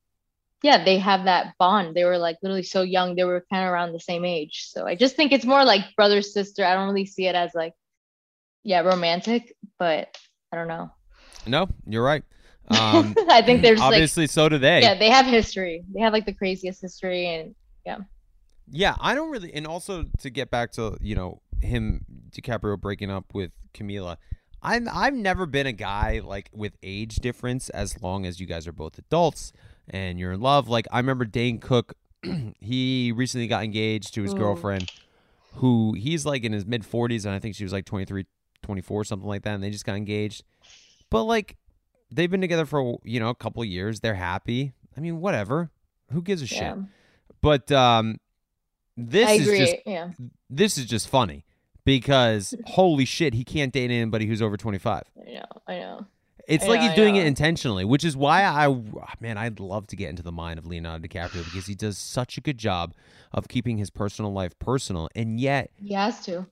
yeah, they have that bond. They were like literally so young. They were kind of around the same age. So I just think it's more like brother sister. I don't really see it as like, yeah, romantic, but I don't know. no you're right um I think there's like obviously so do they yeah they have history they have like the craziest history and Yeah, I don't really, and also to get back to you know him DiCaprio breaking up with Camila, I'm I've never been a guy like with age difference as long as you guys are both adults and you're in love. Like I remember Dane Cook, he recently got engaged to his Ooh. girlfriend, who he's like in his mid 40s, and I think she was like 23, 24, something like that, and they just got engaged. But like they've been together for you know a couple of years, they're happy. I mean, whatever. Who gives a shit? But um, this I is agree just yeah this is just funny because holy shit, he can't date anybody who's over twenty five. I know I know It's I like know, he's doing it intentionally, which is why I ah, man, I'd love to get into the mind of Leonardo DiCaprio because he does such a good job of keeping his personal life personal, and yet he has to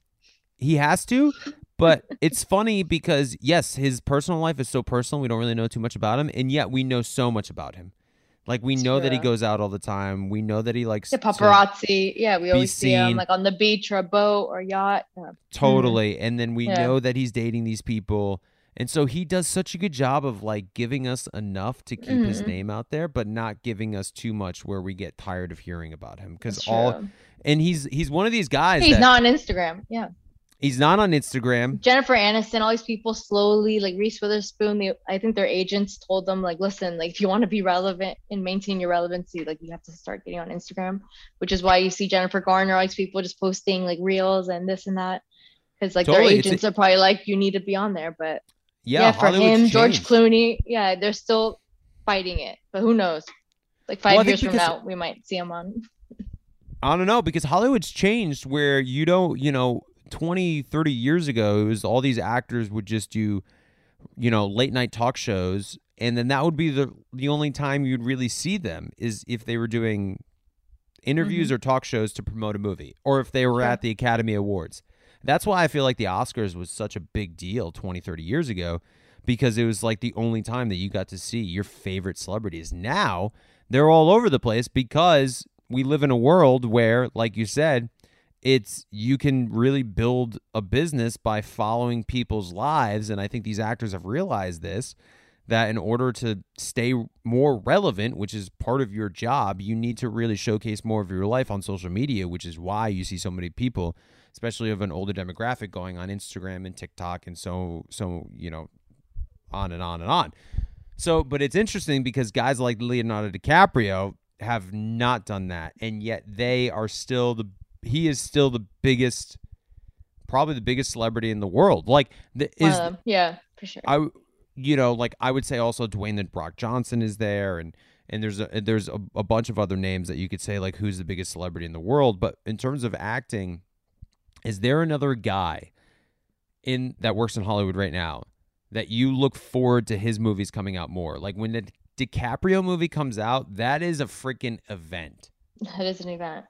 he has to. But it's funny because yes, his personal life is so personal. We don't really know too much about him, and yet we know so much about him. Like we know that he goes out all the time. We know that he likes the paparazzi yeah we always see him like on the beach or a boat or yacht. Totally. And then we Yeah. know that he's dating these people. And so he does such a good job of like giving us enough to keep his Mhm. name out there, but not giving us too much where we get tired of hearing about him. Because all and he's he's one of these guys he's that, not on Instagram yeah He's not on Instagram. Jennifer Aniston, all these people slowly, like Reese Witherspoon, they, I think their agents told them, like, listen, like, if you want to be relevant and maintain your relevancy, like, you have to start getting on Instagram, which is why you see Jennifer Garner, all these people just posting like reels and this and that. Because, like, Totally, their it's agents are probably like, you need to be on there. But Yeah, yeah, for Hollywood's him, George. Clooney, yeah, they're still fighting it. But who knows? Like, five Well, years from now, we might see him on. I don't know because Hollywood's changed where you don't, you know, 20, 30 years ago, it was all these actors would just do, you know, late night talk shows. And then that would be the the only time you'd really see them is if they were doing interviews mm-hmm. or talk shows to promote a movie or if they were Sure. at the Academy Awards. That's why I feel like the Oscars was such a big deal 20, 30 years ago because it was like the only time that you got to see your favorite celebrities. Now they're all over the place because we live in a world where, like you said, it's you can really build a business by following people's lives. And I think these actors have realized this that in order to stay more relevant, which is part of your job, you need to really showcase more of your life on social media, which is why you see so many people, especially of an older demographic, going on Instagram and TikTok and so so you know on and on and on. So, but it's interesting because guys like Leonardo DiCaprio have not done that, and yet they are still the he is still the biggest, probably the biggest celebrity in the world. Like the is them. Yeah, for sure. I, you know, like I would say also Dwayne the Rock Johnson is there, and and there's a there's a, a bunch of other names that you could say like who's the biggest celebrity in the world. But in terms of acting, is there another guy in that works in Hollywood right now that you look forward to his movies coming out more? Like when the DiCaprio movie comes out, that is a freaking event. That is an event.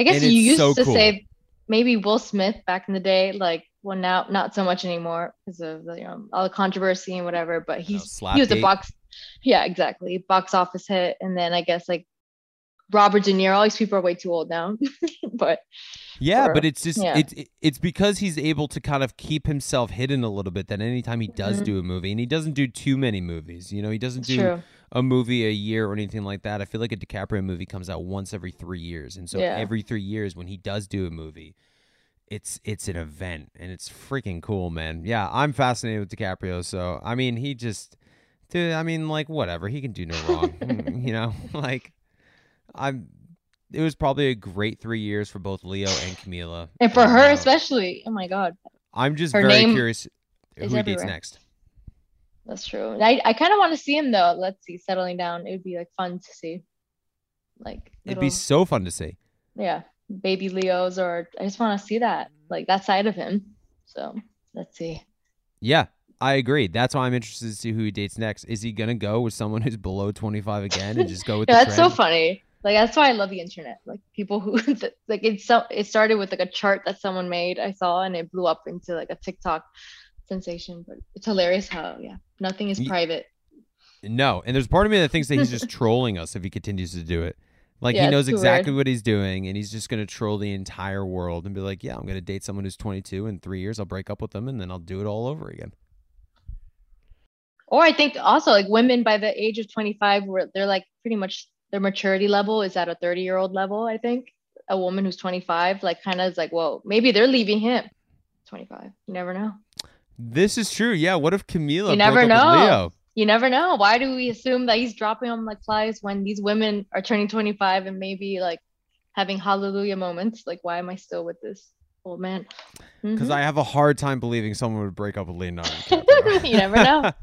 I guess And you used so to cool. say maybe Will Smith back in the day, like well now not so much anymore because of the, you know all the controversy and whatever. But he's he was a box, yeah, exactly, box office hit. And then I guess like Robert De Niro, all these people are way too old now. but Yeah, Or- but it's just yeah. it's it's because he's able to kind of keep himself hidden a little bit. That anytime he does Mhm. do a movie, and he doesn't do too many movies, you know, he doesn't it's do true. A movie a year or anything like that. I feel like a DiCaprio movie comes out once every three years, and so Yeah. every three years when he does do a movie, it's it's an event, and it's freaking cool, man. Yeah, I'm fascinated with DiCaprio. So I mean, he just, dude, I mean, like whatever, he can do no wrong, Mm, you know, like I'm. It was probably a great three years for both Leo and Camila. And for her uh, especially, oh my god, I'm just her very curious who he dates next. That's true. I I kind of want to see him though. Let's see, settling down. It would be like fun to see. Like It'd little- be so fun to see. yeah, baby Leos, or I just want to see that, like that side of him. So let's see. Yeah, I agree. That's why I'm interested to see who he dates next. Is he gonna go with someone who's below 25 again and just go with Yeah, the that's so funny. Like that's why I love the internet. Like people who like it's so it started with like a chart that someone made I saw and it blew up into like a TikTok sensation. But it's hilarious how yeah nothing is private. No, and there's part of me that thinks that he's just trolling us if he continues to do it. Like Yeah, he knows exactly weird. what he's doing, and he's just gonna troll the entire world and be like, "Yeah, I'm gonna date someone who's 22 in three years. I'll break up with them, and then I'll do it all over again." Or I think also like women by the age of 25 where they're like pretty much their maturity level is at a 30 year old level. I think a woman who's 25 like kind of is like whoa maybe they're leaving him. 25. You never know. This is true. Yeah. What if Camila You never broke up with know. Leo? You never know. Why do we assume that he's dropping them like flies when these women are turning 25 and maybe like having hallelujah moments? Like, why am I still with this old man? Because Mhm. I have a hard time believing someone would break up with Leonardo. You never know.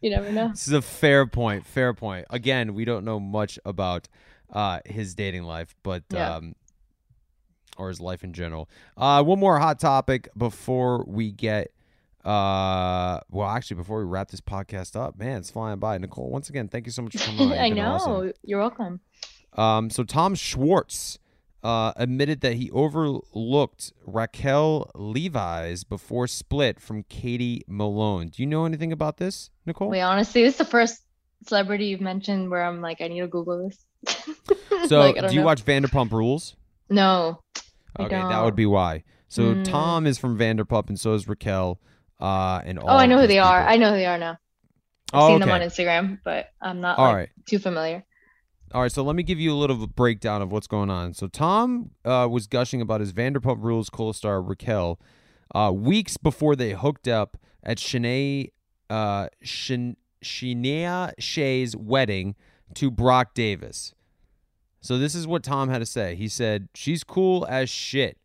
You never know. This is a fair point. Fair point. Again, we don't know much about uh, his dating life, but Yeah. um, or his life in general. Uh, one more hot topic before we get. Uh, well, actually, before we wrap this podcast up, man, it's flying by. Nicole, once again, thank you so much for coming. I know. awesome. You're welcome. Um, so Tom Schwartz uh, admitted that he overlooked Raquel Leviss before split from Katie Malone. Do you know anything about this, Nicole? Wait, honestly, this is the first celebrity you've mentioned where I'm like, I need to Google this. so, Like, do you know. watch Vanderpump Rules? No. Okay, that would be why. So Mm. Tom is from Vanderpump, and so is Raquel. Uh, and all Oh, I know who they are. I know who they are now. I've Oh, seen them on Instagram, but I'm not All like, right. too familiar. All right, so let me give you a little breakdown of what's going on. So Tom uh, was gushing about his Vanderpump Rules co-star Raquel uh, weeks before they hooked up at Shanae, uh, Shan- Scheana Shay's wedding to Brock Davies. So this is what Tom had to say. He said, She's cool as shit.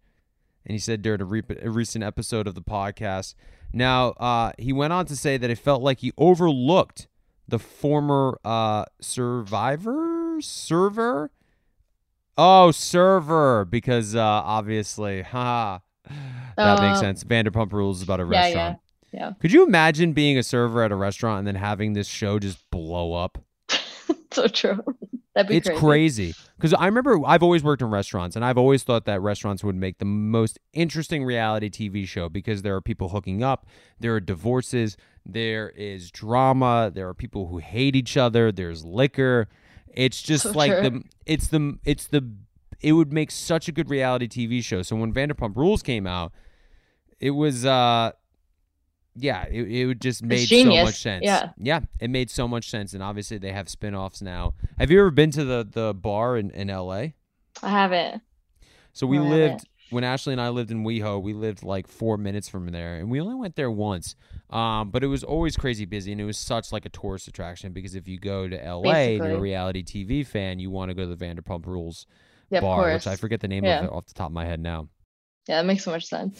And he said during a, re- a recent episode of the podcast. Now, uh, he went on to say that it felt like he overlooked the former uh, survivor, server. Oh, server, because uh, obviously, ha, that makes Uh, sense. Vanderpump Rules is about a Yeah, yeah. restaurant. Yeah. Could you imagine being a server at a restaurant and then having this show just blow up? so true. That'd be it's crazy. because I remember I've always worked in restaurants and I've always thought that restaurants would make the most interesting reality TV show because there are people hooking up, there are divorces, there is drama, there are people who hate each other, there's liquor. It's just So like true. the it's the it's the it would make such a good reality TV show. So when Vanderpump Rules came out, it was uh yeah, it, it would just made so much sense. Yeah. Yeah, it made so much sense. And obviously they have spin-offs now. Have you ever been to the the bar in, in LA? I haven't. So we I lived haven't. when Ashley and I lived in WeHo, we lived like four minutes from there, and we only went there once. Um, but it was always crazy busy, and it was such like a tourist attraction because if you go to LA and you're a reality TV fan, you want to go to the Vanderpump Rules Yeah, bar, which I forget the name Yeah. of it off the top of my head now. Yeah, that makes so much sense.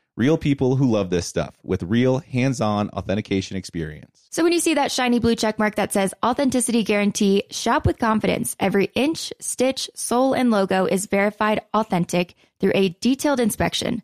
Real people who love this stuff with real hands on authentication experience. So when you see that shiny blue check mark that says authenticity guarantee, shop with confidence. Every inch, stitch, sole, and logo is verified authentic through a detailed inspection.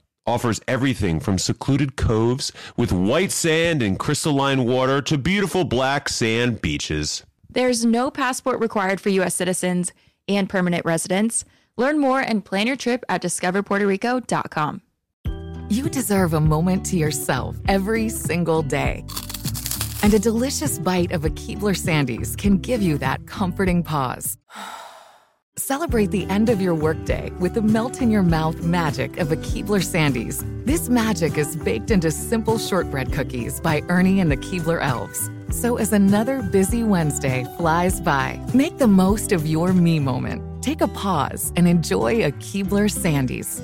offers everything from secluded coves with white sand and crystalline water to beautiful black sand beaches. There's no passport required for U.S. citizens and permanent residents. Learn more and plan your trip at discoverpuertorico.com. You deserve a moment to yourself every single day. And a delicious bite of a Keebler Sandies can give you that comforting pause. Celebrate the end of your workday with the melt in your mouth magic of a Keebler Sandies. This magic is baked into simple shortbread cookies by Ernie and the Keebler Elves. So as another busy Wednesday flies by, make the most of your me moment. Take a pause and enjoy a Keebler Sandies.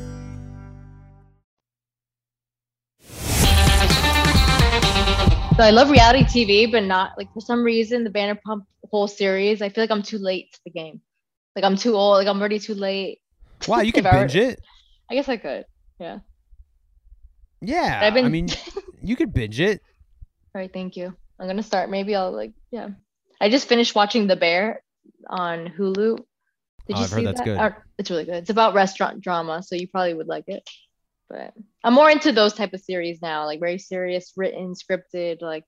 So I love reality TV, but not like for some reason the Vanderpump whole series. I feel like I'm too late to the game. Like I'm too old. Like I'm already too late. Wow, you can I binge it. I guess I could. Yeah. Yeah, I've been- I mean, you could binge it. All right. Thank you. I'm gonna start. Maybe I'll like. Yeah. I just finished watching The Bear on Hulu. Did Oh, you I've see heard that's that? good. It's really good. It's about restaurant drama, so you probably would like it. But I'm more into those type of series now, like very serious, written, scripted, like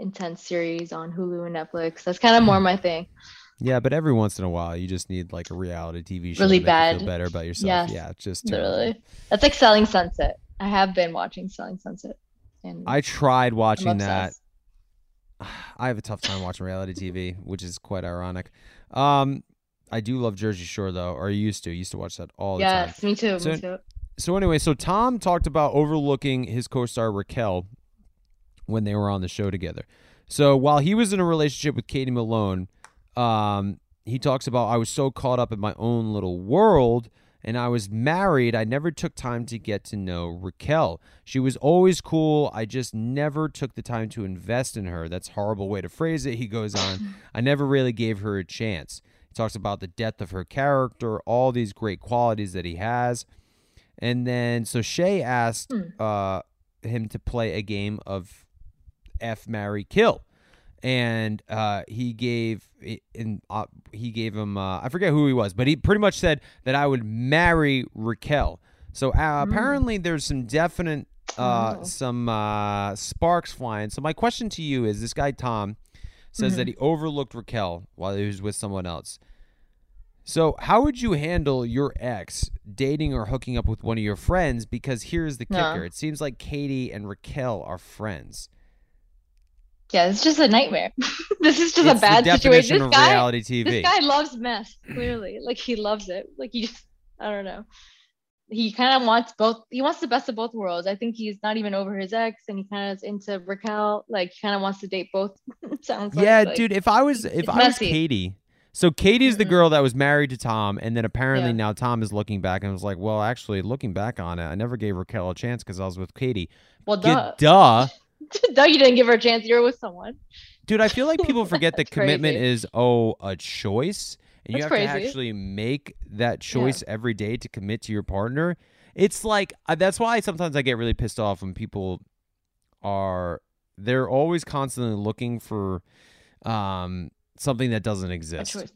intense series on Hulu and Netflix. That's kind of more hmm. my thing. Yeah, but every once in a while, you just need like a reality TV show Really to make you bad. feel better about yourself. Yes, yeah, just terrible. Literally, that's like Selling Sunset. I have been watching Selling Sunset, and I tried watching that. I have a tough time watching reality TV, which is quite ironic. Um, I do love Jersey Shore though, or I used to. I used to watch that all the time. Yes, me too. So- me too. So anyway, so Tom talked about overlooking his co-star Raquel when they were on the show together. So while he was in a relationship with Katie Malone, um, he talks about I was so caught up in my own little world and I was married, I never took time to get to know Raquel. She was always cool. I just never took the time to invest in her. That's a horrible way to phrase it. He goes on, I never really gave her a chance. He talks about the depth of her character, all these great qualities that he has. And then, so Shay asked uh, him to play a game of F, Marry, Kill. And uh, he gave in uh, he gave him uh, I forget who he was, but he pretty much said that I would marry Raquel. So uh, apparently there's some definite uh, some uh, sparks flying. So my question to you is: This guy Tom says that he overlooked Raquel while he was with someone else. So how would you handle your ex dating or hooking up with one of your friends? Because here's the No. kicker: it seems like Katie and Raquel are friends. Yeah, it's just a nightmare. this is just It's a bad situation. This guy, reality TV. this guy loves mess. Clearly, like he loves it. Like he just, I don't know. He kind of wants both. He wants the best of both worlds. I think he's not even over his ex, and he kind of is into Raquel. Like he kind of wants to date both. Sounds like, Yeah, like- dude. If I was if I was. Katie, so Katie's the Mhm. girl that was married to Tom, and then apparently Yeah. now Tom is looking back and was like, well, actually, looking back on it, I never gave Raquel a chance because I was with Katie. Well, duh. duh. duh, you didn't give her a chance. You're with someone. Dude, I feel like people forget that commitment crazy. is oh a choice, and you That's have to actually make that choice every day to commit to your partner. It's like uh, that's why sometimes I get really pissed off when people are they're always constantly looking for um something that doesn't exist. choice.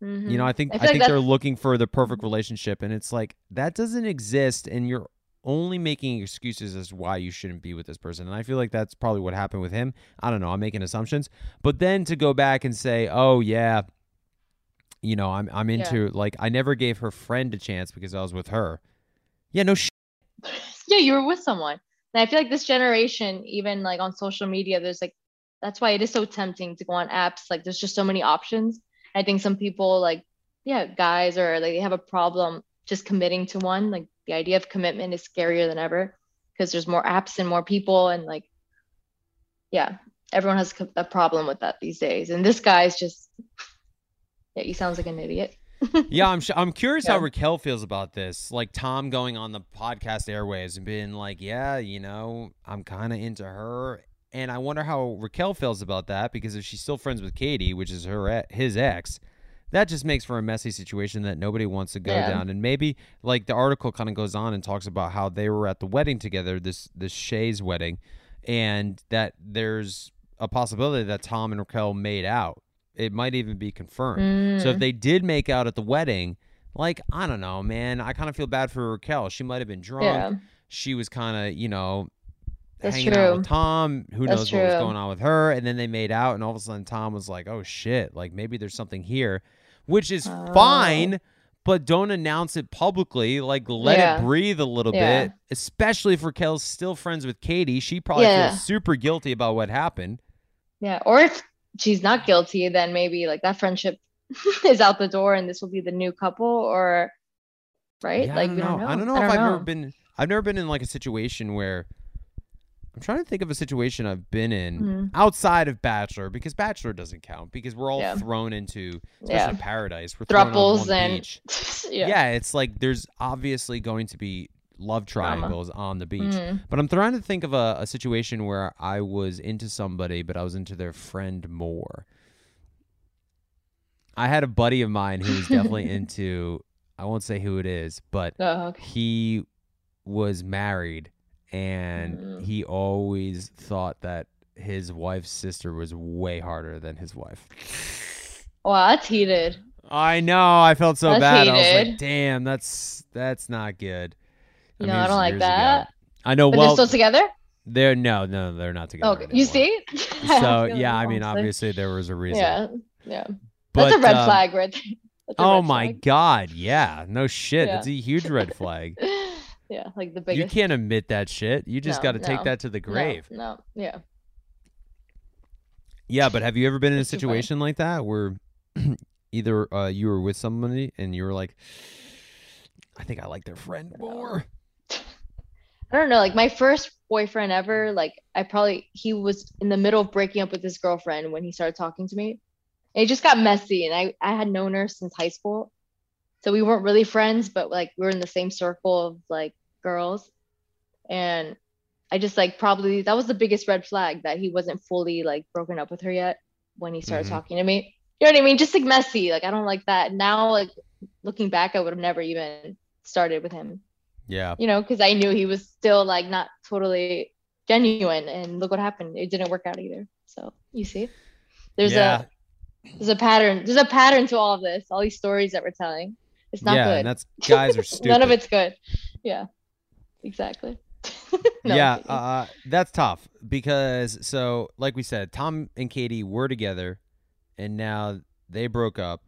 You know, I think I, I like think they're looking for the perfect relationship, and it's like that doesn't exist, and you're only making excuses as why you shouldn't be with this person. And I feel like that's probably what happened with him. I don't know. I'm making assumptions, but then to go back and say, "Oh yeah, you know, I'm I'm Yeah. into like I never gave her friend a chance because I was with her." Yeah, no sh- yeah, you were with someone. And I feel like this generation, even like on social media, there's like that's why it is so tempting to go on apps. Like there's just so many options. I think some people like, yeah, guys or like they have a problem just committing to one. Like the idea of commitment is scarier than ever because there's more apps and more people and like, yeah, everyone has a problem with that these days. And this guy's just, yeah, he sounds like an idiot. yeah, I'm sh- I'm curious how Raquel feels about this. Like Tom going on the podcast airways and being like, "Yeah, you know, I'm kind of into her." And I wonder how Raquel feels about that because if she's still friends with Katie, which is her his ex, that just makes for a messy situation that nobody wants to go Yeah. down. And maybe like the article kind of goes on and talks about how they were at the wedding together, this this Shay's wedding, and that there's a possibility that Tom and Raquel made out. It might even be confirmed. So if Mm. they did make out at the wedding, like I don't know, man, I kind of feel bad for Raquel. She might have been drunk. Yeah. She was kind of, you know, That's hanging out with Tom. Who That's knows what was going on with her? And then they made out, and all of a sudden Tom was like, "Oh shit! Like maybe there's something here," which is Oh. fine. But don't announce it publicly. Like, let Yeah. it breathe a little Yeah. bit. Especially if Raquel's still friends with Katie, she probably Yeah. feels super guilty about what happened. Yeah, or if she's not guilty, then maybe like that friendship is out the door and this will be the new couple or right? Yeah, like I don't don't know. know. I don't know if I've ever been. I've never been in like a situation where. I'm trying to think of a situation I've been in Mhm. outside of Bachelor because Bachelor doesn't count because we're all Yeah. thrown into especially Yeah. Paradise. We're Thruples one and beach. yeah. Yeah. it's like there's obviously going to be love Drama. triangles on the beach. Mhm. But I'm trying to think of a, a situation where I was into somebody, but I was into their friend more. I had a buddy of mine who was definitely into. I won't say who it is, but Oh, okay. he was married and Mm. he always thought that his wife's sister was way harder than his wife. Wow, that's heated. I know. I felt so That's bad. I was like, heated. "Damn, that's that's not good." No, mean, I don't like years ago. that. I know. But well, they're still together? they're no, no, they're not together. Okay. You see? I So yeah, I mean, obviously there was a reason. Yeah. Yeah. But, that's a red um, flag right there. Oh my flag. god, yeah, no shit. Yeah. That's a huge red flag. yeah, like the biggest. you can't admit that shit. You just No, got to take that to the grave. No, yeah. Yeah, but have you ever been in a It's too funny. situation like that where either uh, you were with somebody and you were like, I think I like their friend more? I don't know, like my first boyfriend ever, like I probably he was in the middle of breaking up with his girlfriend when he started talking to me. And it just got messy and I I had known her since high school. So we weren't really friends, but like we were in the same circle of like girls. And I just like probably that was the biggest red flag that he wasn't fully like broken up with her yet when he started Mhm. talking to me. You know what I mean? Just like messy. Like I don't like that. Now like looking back, I would have never even started with him Yeah. you know, because I knew he was still like not totally genuine. And look what happened. It didn't work out either. So you see, there's yeah. a there's a pattern. There's a pattern to all of this. All these stories that we're telling. It's not yeah, good. and that's guys are stupid. None of it's good. Yeah, exactly. No, yeah, uh, that's tough because so like we said, Tom and Katie were together, and now they broke up,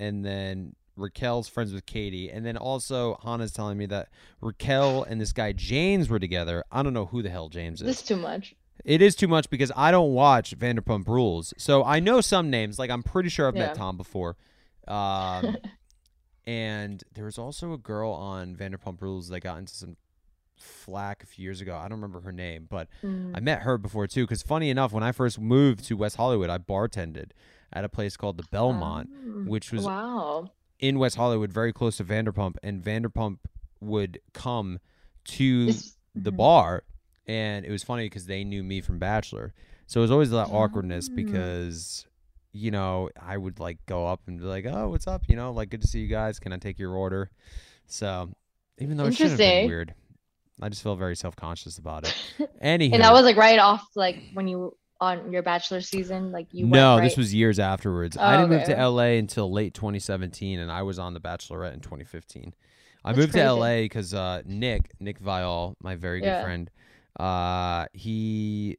and then Raquel's friends with Katie, and then also Hannah's telling me that Raquel and this guy James were together. I don't know who the hell James is. this is too much. It is too much because I don't watch Vanderpump Rules, so I know some names. Like I'm pretty sure I've Yeah. met Tom before. Um, and there was also a girl on Vanderpump Rules that got into some flack a few years ago. I don't remember her name, but Mm. I met her before too. Because funny enough, when I first moved to West Hollywood, I bartended at a place called the Belmont, Um, which was wow. in West Hollywood, very close to Vanderpump, and Vanderpump would come to This- the mhm. bar, and it was funny because they knew me from Bachelor, so it was always that awkwardness Ah. because you know I would like go up and be like, "Oh, what's up?" You know, like good to see you guys. Can I take your order? So even though it should have been weird, I just felt very self conscious about it. Anyhow, And that was like right off like when you on your bachelor season, like you no, went this was years afterwards. Oh, I didn't move to LA until late 2017, and I was on The Bachelorette in 2015. I That's moved to. LA because uh, Nick, Nick Viall, my very good Yeah. friend, uh, he,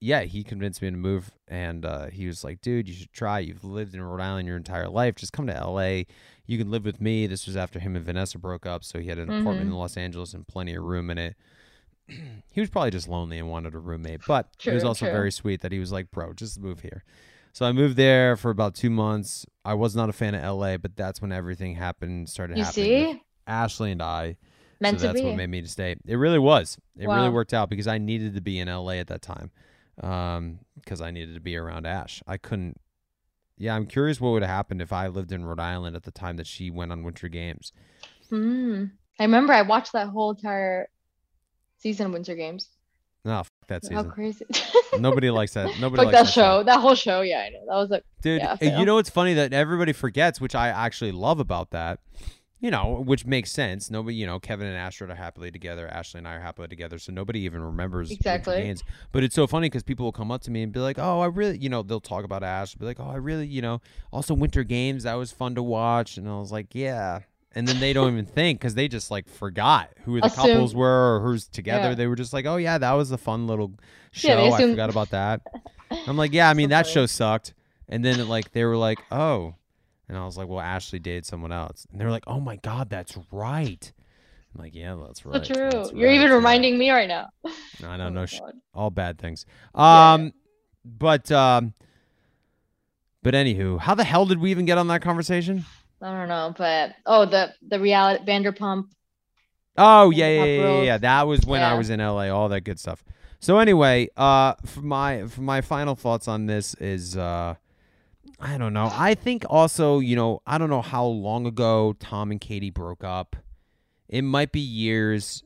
yeah, he convinced me to move, and uh, he was like, "Dude, you should try. You've lived in Rhode Island your entire life. Just come to LA. You can live with me." This was after him and Vanessa broke up, so he had an apartment Mhm. in Los Angeles and plenty of room in it. he was probably just lonely and wanted a roommate, but he was also true. very sweet that he was like, "Bro, just move here." So I moved there for about two months. I was not a fan of LA, but that's when everything happened. Started You happening see? Ashley and I. Meant so that's be. what made me to stay. It really was. It really worked out because I needed to be in LA at that time. Um, because I needed to be around Ash. I couldn't. Yeah, I'm curious what would have happened if I lived in Rhode Island at the time that she went on Winter Games. Mm. I remember I watched that whole entire season of Winter Games. No, fuck that season. How crazy! Nobody likes that. Nobody Fuck likes that show. That whole show. Yeah, I know. That was like, Dude, Yeah, you know what's funny that everybody forgets, which I actually love about that, you know, which makes sense. Nobody, you know, Kevin and Astrid are happily together. Ashley and I are happily together, so nobody even remembers Exactly. Games. But it's so funny because people will come up to me and be like, "Oh, I really," you know, they'll talk about Ash, be like, "Oh, I really," you know, also Winter Games that was fun to watch, and I was like, "Yeah." And then they don't even think because they just like forgot who the Assume- couples were or who's together. Yeah. They were just like, "Oh yeah, that was a fun little show. Yeah, they I forgot about that." I'm like, "Yeah, I mean So that funny. show sucked." And then like they were like, "Oh," and I was like, "Well, Ashley dated someone else," and they were like, "Oh my god, that's right." I'm like, "Yeah, that's right. so true. that's You're right, even yeah." reminding me right now. I know, Oh no, sh- all bad things. Yeah. Um, but um, but anywho, how the hell did we even get on that conversation? I don't know, but oh, the the reality Vanderpump. Oh yeah, yeah, yeah, yeah, yeah. That was when I was in LA. All that good stuff. So anyway, uh, for my for my final thoughts on this is, uh, I don't know. I think also, you know, I don't know how long ago Tom and Katie broke up. It might be years,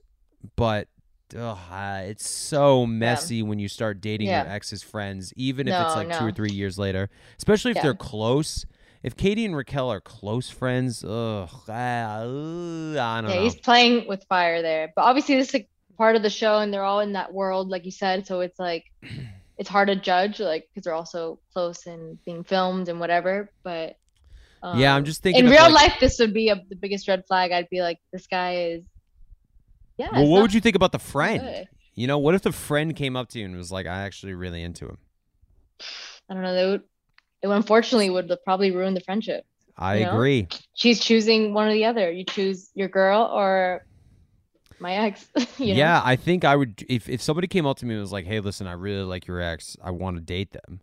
but ugh, it's so messy when you start dating your ex's friends, even if it's No, like two or three years later. Especially if Yeah. they're close. If Katie and Raquel are close friends, ugh, ugh, I don't Yeah, know. he's playing with fire there. But obviously, this is like part of the show, and they're all in that world, like you said. So it's like it's hard to judge, like because they're also close and being filmed and whatever. But Yeah, I'm um, just thinking in real like- life, this would be a, the biggest red flag. I'd be like, this guy is. Yeah. Well, what would you think about the friend? good. You know, what if the friend came up to you and was like, "I actually really into him." I don't know. They would. It unfortunately would probably ruin the friendship. I You know? agree. She's choosing one or the other. You choose your girl or my ex. you know? Yeah, I think I would if if somebody came up to me and was like, "Hey, listen, I really like your ex. I want to date them."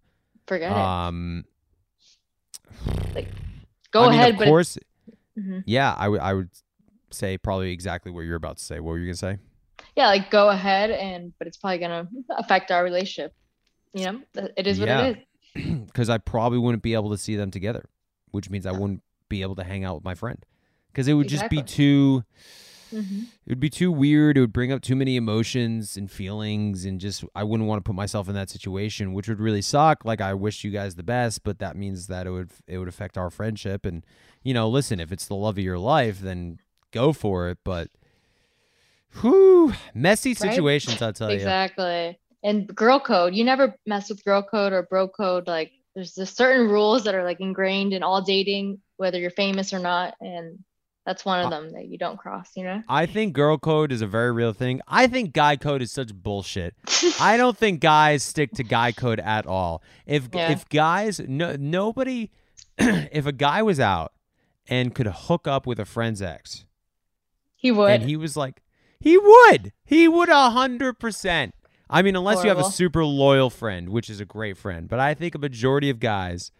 Forget Um, it. Go I mean, ahead, of course, Mhm. yeah, I would I would say probably exactly what you're about to say. What were you gonna say? yeah, like go ahead and but it's probably gonna affect our relationship. You know, it is what Yeah. it is. because I probably wouldn't be able to see them together, which means I wouldn't be able to hang out with my friend because it would just be too. Mhm. It would be too weird. It would bring up too many emotions and feelings, and just I wouldn't want to put myself in that situation, which would really suck. Like I wish you guys the best, but that means that it would it would affect our friendship. And you know, listen, if it's the love of your life, then go for it. But, whew, messy Right? situations, I'll tell you. Exactly. And girl code, you never mess with girl code or bro code. Like there's just certain rules that are like ingrained in all dating, whether you're famous or not. And that's one of Uh, them that you don't cross, you know? I think girl code is a very real thing. I think guy code is such bullshit. I don't think guys stick to guy code at all. If Yeah. if guys no nobody if a guy was out and could hook up with a friend's ex He would. and he was like he would. He would a hundred percent. I mean, unless you have a super loyal friend, which is a great friend. But I think a majority of guys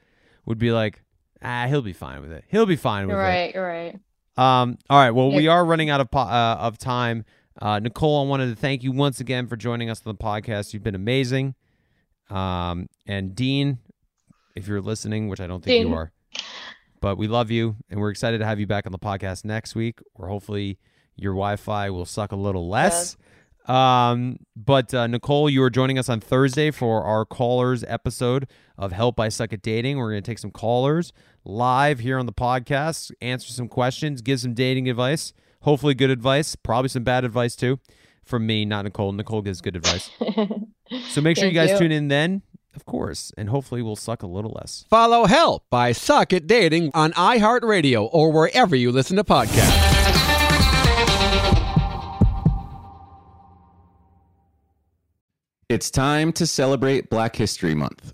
would be like, ah, he'll be fine with it. He'll be fine with you're it. right. You're right. Um, all right. Well, we are running out of po- uh, of time. Uh, Nicole, I wanted to thank you once again for joining us on the podcast. You've been amazing. Um, and Dean, if you're listening, which I don't think you are, but we love you and we're excited to have you back on the podcast next week, or hopefully your Wi-Fi will suck a little less. Um, but uh, Nicole, you are joining us on Thursday for our callers episode of Help I Suck at Dating. We're going to take some callers live here on the podcast, answer some questions, give some dating advice. Hopefully, good advice. Probably some bad advice too, from me, not Nicole. Nicole gives good advice. So make sure you guys you. tune in then, of course, and hopefully we'll suck a little less. Follow Help I Suck at Dating on iHeartRadio or wherever you listen to podcasts. It's time to celebrate Black History Month